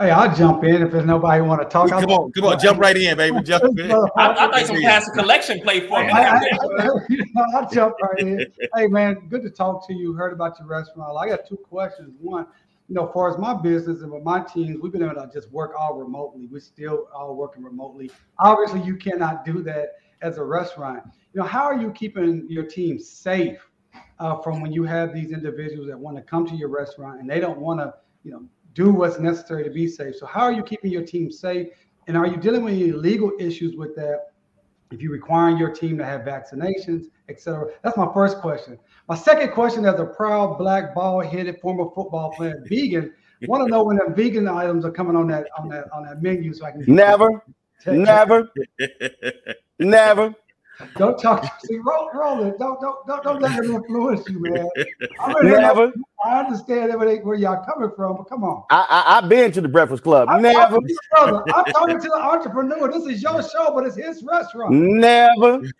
Hey, I'll jump in if there's nobody want to talk. Come on, come on, jump right in, baby. Jump in. <laughs> I, I thought some pass a collection play for me. I, will jump right in. <laughs> Hey, man, good to talk to you. Heard about your restaurant. I got two questions. One, you know, as far as my business and with my teams, we've been able to just work all remotely. We're still all working remotely. Obviously, you cannot do that as a restaurant. You know, how are you keeping your team safe uh, from when you have these individuals that want to come to your restaurant and they don't want to, you know, do what's necessary to be safe. So, how are you keeping your team safe? And are you dealing with any legal issues with that? If you're requiring your team to have vaccinations, etc. That's my first question. My second question, as a proud black ball-headed former football player, <laughs> vegan, want to know when the vegan items are coming on that on that on that menu, so I can never, never, <laughs> never. Don't talk. See, roll, roll it. Don't, don't, don't, don't let it influence you, man. <laughs> Never. I understand everything where y'all coming from, but come on. I, I have been to the Breakfast Klub. I'm Never. Talking brother. I'm talking to the entrepreneur. This is your show, but it's his restaurant. Never. <laughs>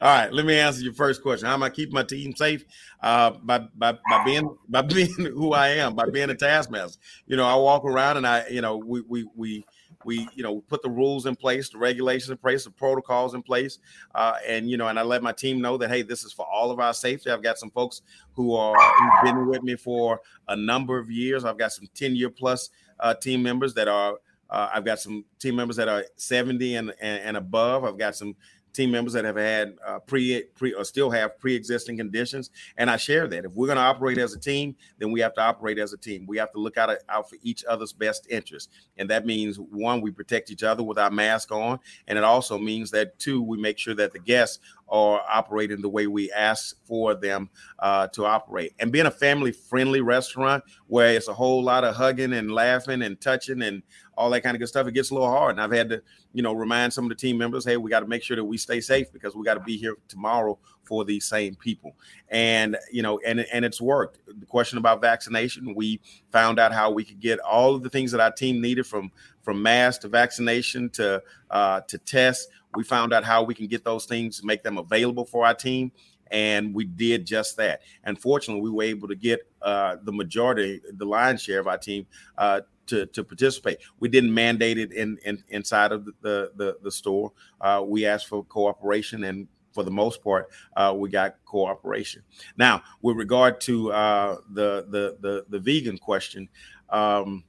All right, let me answer your first question. How am I keeping my team safe? Uh, by by by being by <laughs> being who I am, by being a taskmaster. You know, I walk around and I, you know, we we we we you know put the rules in place the regulations in place the protocols in place uh, and you know and i let my team know that hey this is for all of our safety. I've got some folks who are who've been with me for a number of years. I've got some 10 year plus uh, team members that are uh, i've got some team members that are 70 and, and, and above. I've got some team members that have had uh, pre pre or still have pre-existing conditions and i share that. If we're going to operate as a team then we have to operate as a team. We have to look out, out for each other's best interest and that means one we protect each other with our mask on and it also means that two we make sure that the guests are operating the way we ask for them uh, to operate. And being a family friendly restaurant where it's a whole lot of hugging and laughing and touching and all that kind of good stuff, it gets a little hard. And I've had to, you know, remind some of the team members, hey, we got to make sure that we stay safe because we got to be here tomorrow for these same people. And you know, and and it's worked. The question about vaccination, we found out how we could get all of the things that our team needed from from mask to vaccination to uh, to tests we found out how we can get those things, make them available for our team, and we did just that. And fortunately, we were able to get uh, the majority, the lion's share of our team uh, to, to participate. We didn't mandate it in, in inside of the the, the store. Uh, we asked for cooperation, and for the most part, uh, we got cooperation. Now, with regard to uh, the, the the the vegan question, um,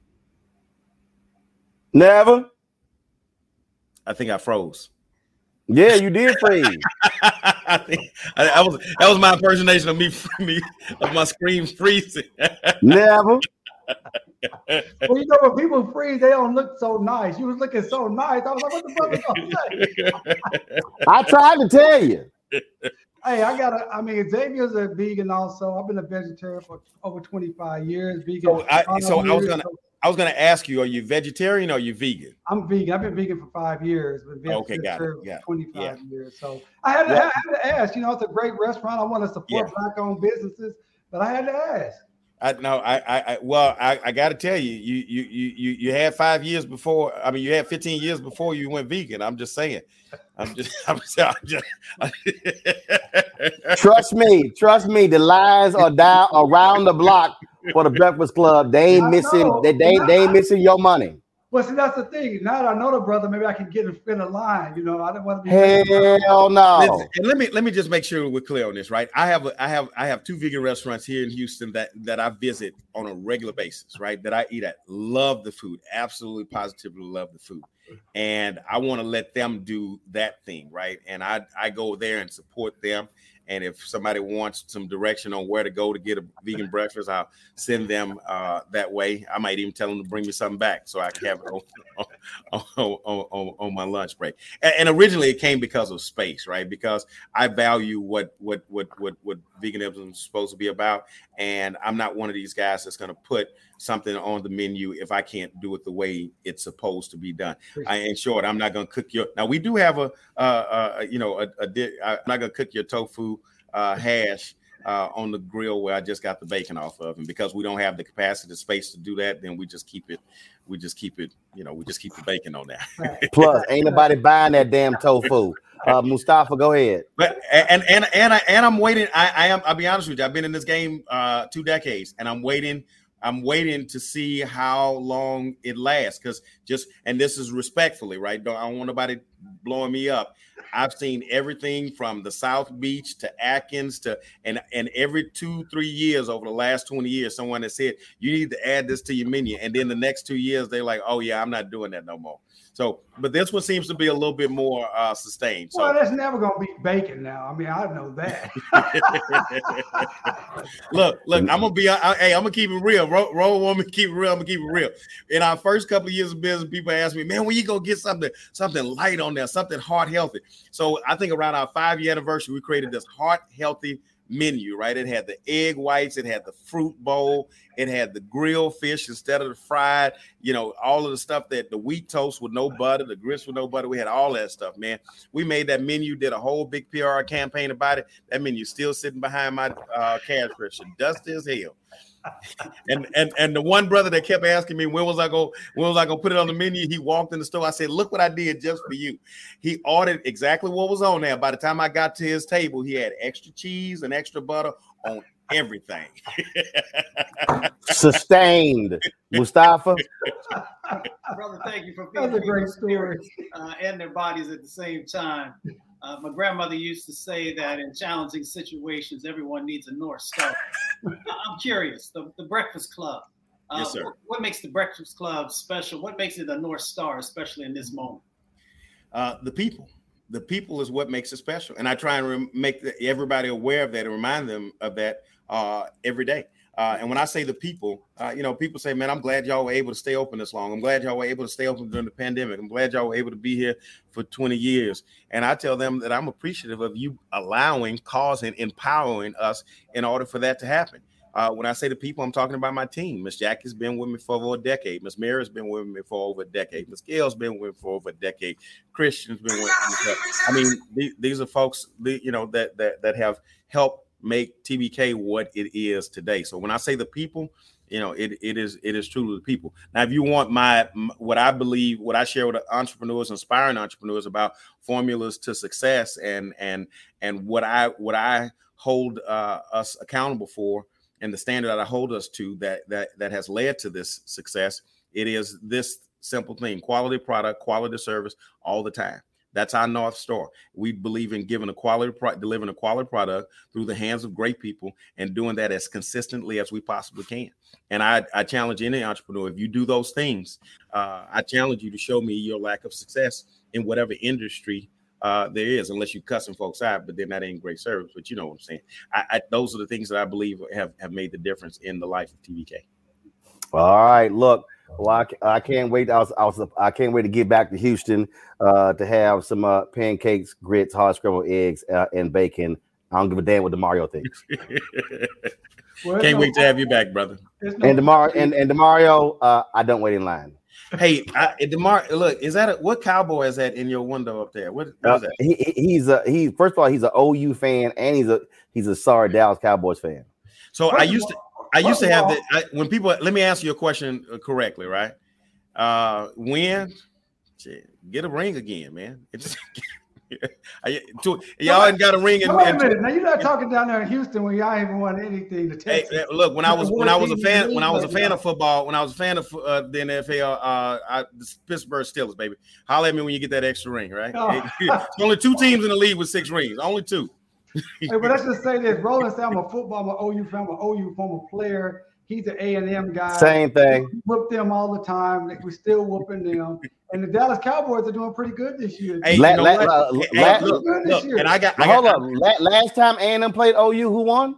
never. I think I froze. Yeah, you did freeze. <laughs> I think I, I was that was my impersonation of me, <laughs> me of my scream freezing. Never. <laughs> well, you know, when people freeze, they don't look so nice. You was looking so nice. I was like, what the fuck is going on? I tried to tell you. Hey, I got a. I mean, Xavier's a vegan also. I've been a vegetarian for over 25 years. Vegan. So I, so I was gonna I was gonna ask you, are you vegetarian or are you vegan? I'm vegan. I've been vegan for five years. Been Okay, got it. Yeah, 25 yeah. years. So I had, to, Yeah. I had to ask. You know, it's a great restaurant. I want to support Yeah. black-owned businesses, but I had to ask. I no, I, I, I well, I, I got to tell you, you, you, you, you, you had five years before. I mean, you had 15 years before you went vegan. I'm just saying. I'm just, <laughs> I'm just, I'm just <laughs> Trust me, trust me. The lines are down around the block for the Breakfast Klub. They ain't missing. They, they, they ain't missing your money. Well, see, that's the thing. Now that I know the brother, maybe I can get in, in a line. You know, I don't want to be. Hell no. Listen, and let me let me just make sure we're clear on this, right? I have a, I have I have two vegan restaurants here in Houston that that I visit on a regular basis, right? That I eat at. Love the food, absolutely positively love the food, and I want to let them do that thing, right? And I I go there and support them. And if somebody wants some direction on where to go to get a vegan breakfast, I'll send them uh, that way. I might even tell them to bring me something back so I can have it on, <laughs> on, on, on, on my lunch break. And, and originally it came because of space, right? Because I value what what what what what veganism is supposed to be about, and I'm not one of these guys that's going to put something on the menu if I can't do it the way it's supposed to be done. I in short, I'm not going to cook your. Now we do have a, uh, uh, you know, a, a di- I'm not going to cook your tofu uh, hash uh, on the grill where I just got the bacon off of, and because we don't have the capacity, the space to do that, then we just keep it. We just keep it. You know, we just keep the bacon on that. <laughs> Plus, ain't nobody buying that damn tofu. Uh, Mustafa, go ahead. But and and and I and I'm waiting. I, I am. I'll be honest with you. I've been in this game uh, two decades, and I'm waiting. I'm waiting to see how long it lasts. Because just and this is respectfully, right? Don't I don't want nobody blowing me up. I've seen everything from the South Beach to Atkins to and and every two three years over the last 20 years, someone has said you need to add this to your menu, and then the next two years they're like, oh yeah, I'm not doing that no more. So, but this one seems to be a little bit more uh, sustained. So Well, that's never going to be bacon now. I mean, I know that. <laughs> look, look, I'm gonna be, I, hey, I'm gonna keep it real. Roll, roll woman, keep it real. I'm gonna keep it real. In our first couple of years of business, people ask me, man, when you go get something, something light on there, something heart healthy. So I think around our five year anniversary, we created this heart healthy menu, right? It had the egg whites, it had the fruit bowl, it had the grilled fish instead of the fried, you know, all of the stuff that the wheat toast with no butter, the grits with no butter. We had all that stuff, man. We made that menu, did a whole big PR campaign about it. That menu still sitting behind my uh, cash register, dusty as hell. And and and the one brother that kept asking me when was I go when was I gonna put it on the menu? He walked in the store. I said, "Look what I did just for you." He ordered exactly what was on there. By the time I got to his table, he had extra cheese and extra butter on everything. <laughs> Sustained. Mustafa. Brother, thank you for That's being a great story. uh, and their bodies at the same time. Uh, my grandmother used to say that in challenging situations, everyone needs a North Star. <laughs> I'm curious, the, the Breakfast Klub. Uh, Yes, sir. What, what makes the Breakfast Klub special? What makes it a North Star, especially in this moment? uh, the people. The people is what makes it special, and I try and rem- make the, everybody aware of that and remind them of that uh, every day. Uh, and when I say the people, uh, you know, people say, "Man, I'm glad y'all were able to stay open this long. I'm glad y'all were able to stay open during the pandemic. I'm glad y'all were able to be here for 20 years." And I tell them that I'm appreciative of you allowing, causing, empowering us in order for that to happen. Uh, when I say the people, I'm talking about my team. Miss Jackie's been with me for over a decade. Miss Mary's been with me for over a decade. Miss Gail's been with me for over a decade. Christian's been with me. I mean, the- these are folks, you know, that that that have helped make TBK what it is today. So when I say the people, you know, it it is it is truly the people. Now, if you want my what I believe, what I share with entrepreneurs, inspiring entrepreneurs about formulas to success, and and and what I what I hold uh, us accountable for, and the standard that I hold us to that that that has led to this success, it is this simple thing: quality product, quality service, all the time. That's our North Star. We believe in giving a quality product, delivering a quality product through the hands of great people and doing that as consistently as we possibly can. And I, I challenge any entrepreneur, if you do those things, uh, I challenge you to show me your lack of success in whatever industry uh, there is, unless you're cussing folks out, but then that ain't great service. But you know what I'm saying. I, I, those are the things that I believe have have made the difference in the life of TBK. All right, look. Well, I, I can't wait. I was, I was I can't wait to get back to Houston uh, to have some uh, pancakes, grits, hard scrambled eggs, uh, and bacon. I don't give a damn what Damario thinks. <laughs> well, can't no, wait to have you back, brother. No and Damario and, and Damario, uh, I don't wait in line. hey, I, Demar, look, is that a, what cowboy is that in your window up there? What, what uh, that? He, he's a he. First of all, he's an OU fan, and he's a he's a sorry Dallas Cowboys fan. So I used to I used to have that I, when people let me answer your question uh, correctly, right? Uh when get a ring again, man. <laughs> It's y'all ain't got a ring. In, wait a minute. Now you're not talking down there in Houston when y'all even won anything to Texas. Hey, look, when I was when I was a fan when I was a fan of football, when I was a fan of uh, the NFL, uh, I, the Pittsburgh Steelers, baby. Holler at me when you get that extra ring, right? Oh. <laughs> only two teams in the league with six rings. Only two. <laughs> hey, but let's just say this: Roland said I'm a football, I'm an OU fan, I'm an OU former player. He's an A and M guy. Same thing. We whoop them all the time. We're still whooping them. And the Dallas Cowboys are doing pretty good this year. Hey, la, you know la, la, la, look, look, and I got, I hold got, up. last time A and M played OU, who won?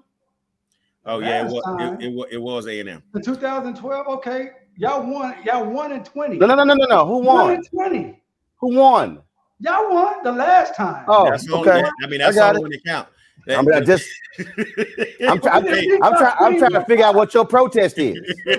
Oh yeah, it was, it, it, it was A and M. In 2012, okay, y'all won. Y'all won in 20. No, no, no, no, no, no. Who won? One in 20. Who won? Y'all won the last time. Oh, that's okay. Only, I mean, that's all when it count. I mean, I just, <laughs> I'm, try, I'm, I'm, try, I'm trying to figure out what your protest is. <laughs>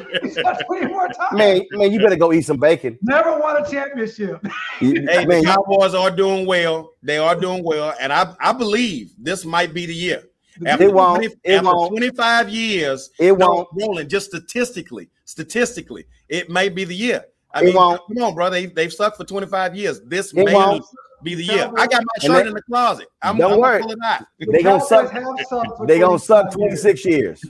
man, man, you better go eat some bacon. Never won a championship. <laughs> hey, man, the Cowboys are doing well. They are doing well, and I, I believe this might be the year. After, it won't. 20, it after won't. 25 years, it won't. Roland just statistically, statistically, it may be the year. I it mean, won't. come on, bro. They, they've sucked for 25 years. This it may won't be the year. I got my shirt they, in the closet. I'm, don't I'm worry. <laughs> They gonna suck. They gonna suck 26 years.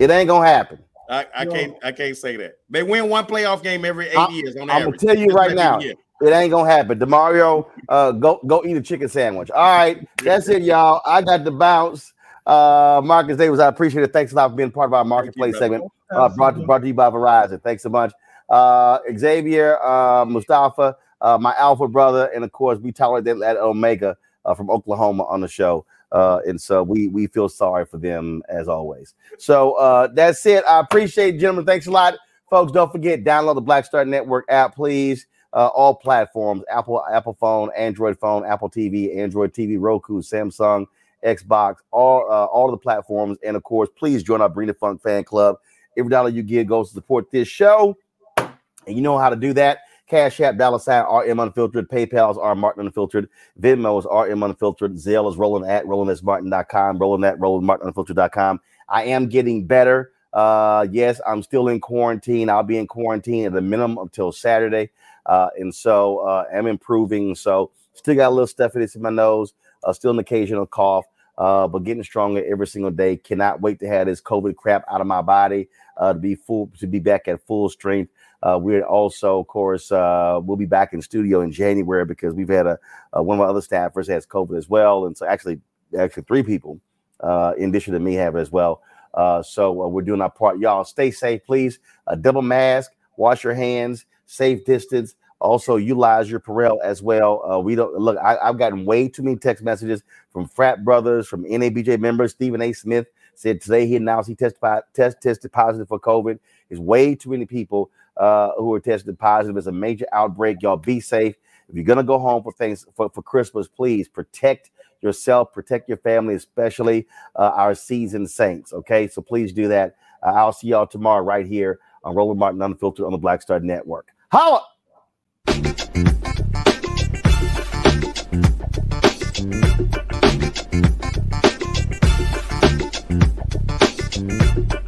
it ain't gonna happen. I, I can't. I can't say that. They win one playoff game every 8 I, years. On I'm average. gonna tell you right now. It ain't gonna happen. Damario, uh, go go eat a chicken sandwich. All right, that's it, y'all. I got to bounce. Uh, Marcus Davis, I appreciate it. Thanks a lot for being part of our marketplace you, segment. Uh, brought, to, brought to you by Verizon. Thanks so much uh, Xavier, uh, Mustafa, uh, my alpha brother, and of course, we tolerate that Omega uh, from Oklahoma on the show. Uh, and so we we feel sorry for them as always. So uh, that's it. I appreciate it, gentlemen. Thanks a lot, folks. Don't forget download the Black Star Network app, please. Uh, all platforms: Apple, Apple phone, Android phone, Apple TV, Android TV, Roku, Samsung, Xbox, all uh, all of the platforms. And of course, please join our Bring the Funk fan club. Every dollar you give goes to support this show. And you know how to do that. Cash App, dollar sign, RM Unfiltered. PayPal's R Martin Unfiltered. Venmo's RM Unfiltered. Zelle is rolling at rolling rolling at rolling I am getting better. Uh, yes, I'm still in quarantine. I'll be in quarantine at the minimum until Saturday. Uh, and so uh, I'm improving. So still got a little stuffiness in my nose, uh, still an occasional cough, uh, but getting stronger every single day. Cannot wait to have this COVID crap out of my body uh, to be full, to be back at full strength. Uh, we're also, of course, uh, we'll be back in studio in January because we've had a, a one of our other staffers has COVID as well, and so actually, actually three people uh, in addition to me have it as well. Uh, so uh, we're doing our part. Y'all stay safe, please. Double mask, wash your hands, safe distance. Also, utilize your Purell as well. Uh, we don't look. I, have gotten way too many text messages from frat brothers, from NABJ members. Stephen A. Smith said today he announced he testified test tested positive for COVID. Is way too many people uh, who are tested positive. It's a major outbreak. Y'all be safe. If you're gonna go home for things for, for Christmas, please protect yourself, protect your family, especially uh, our seasoned saints. Okay, so please do that. Uh, I'll see y'all tomorrow right here on Roland Martin Unfiltered on the Black Star Network. Holla! Thank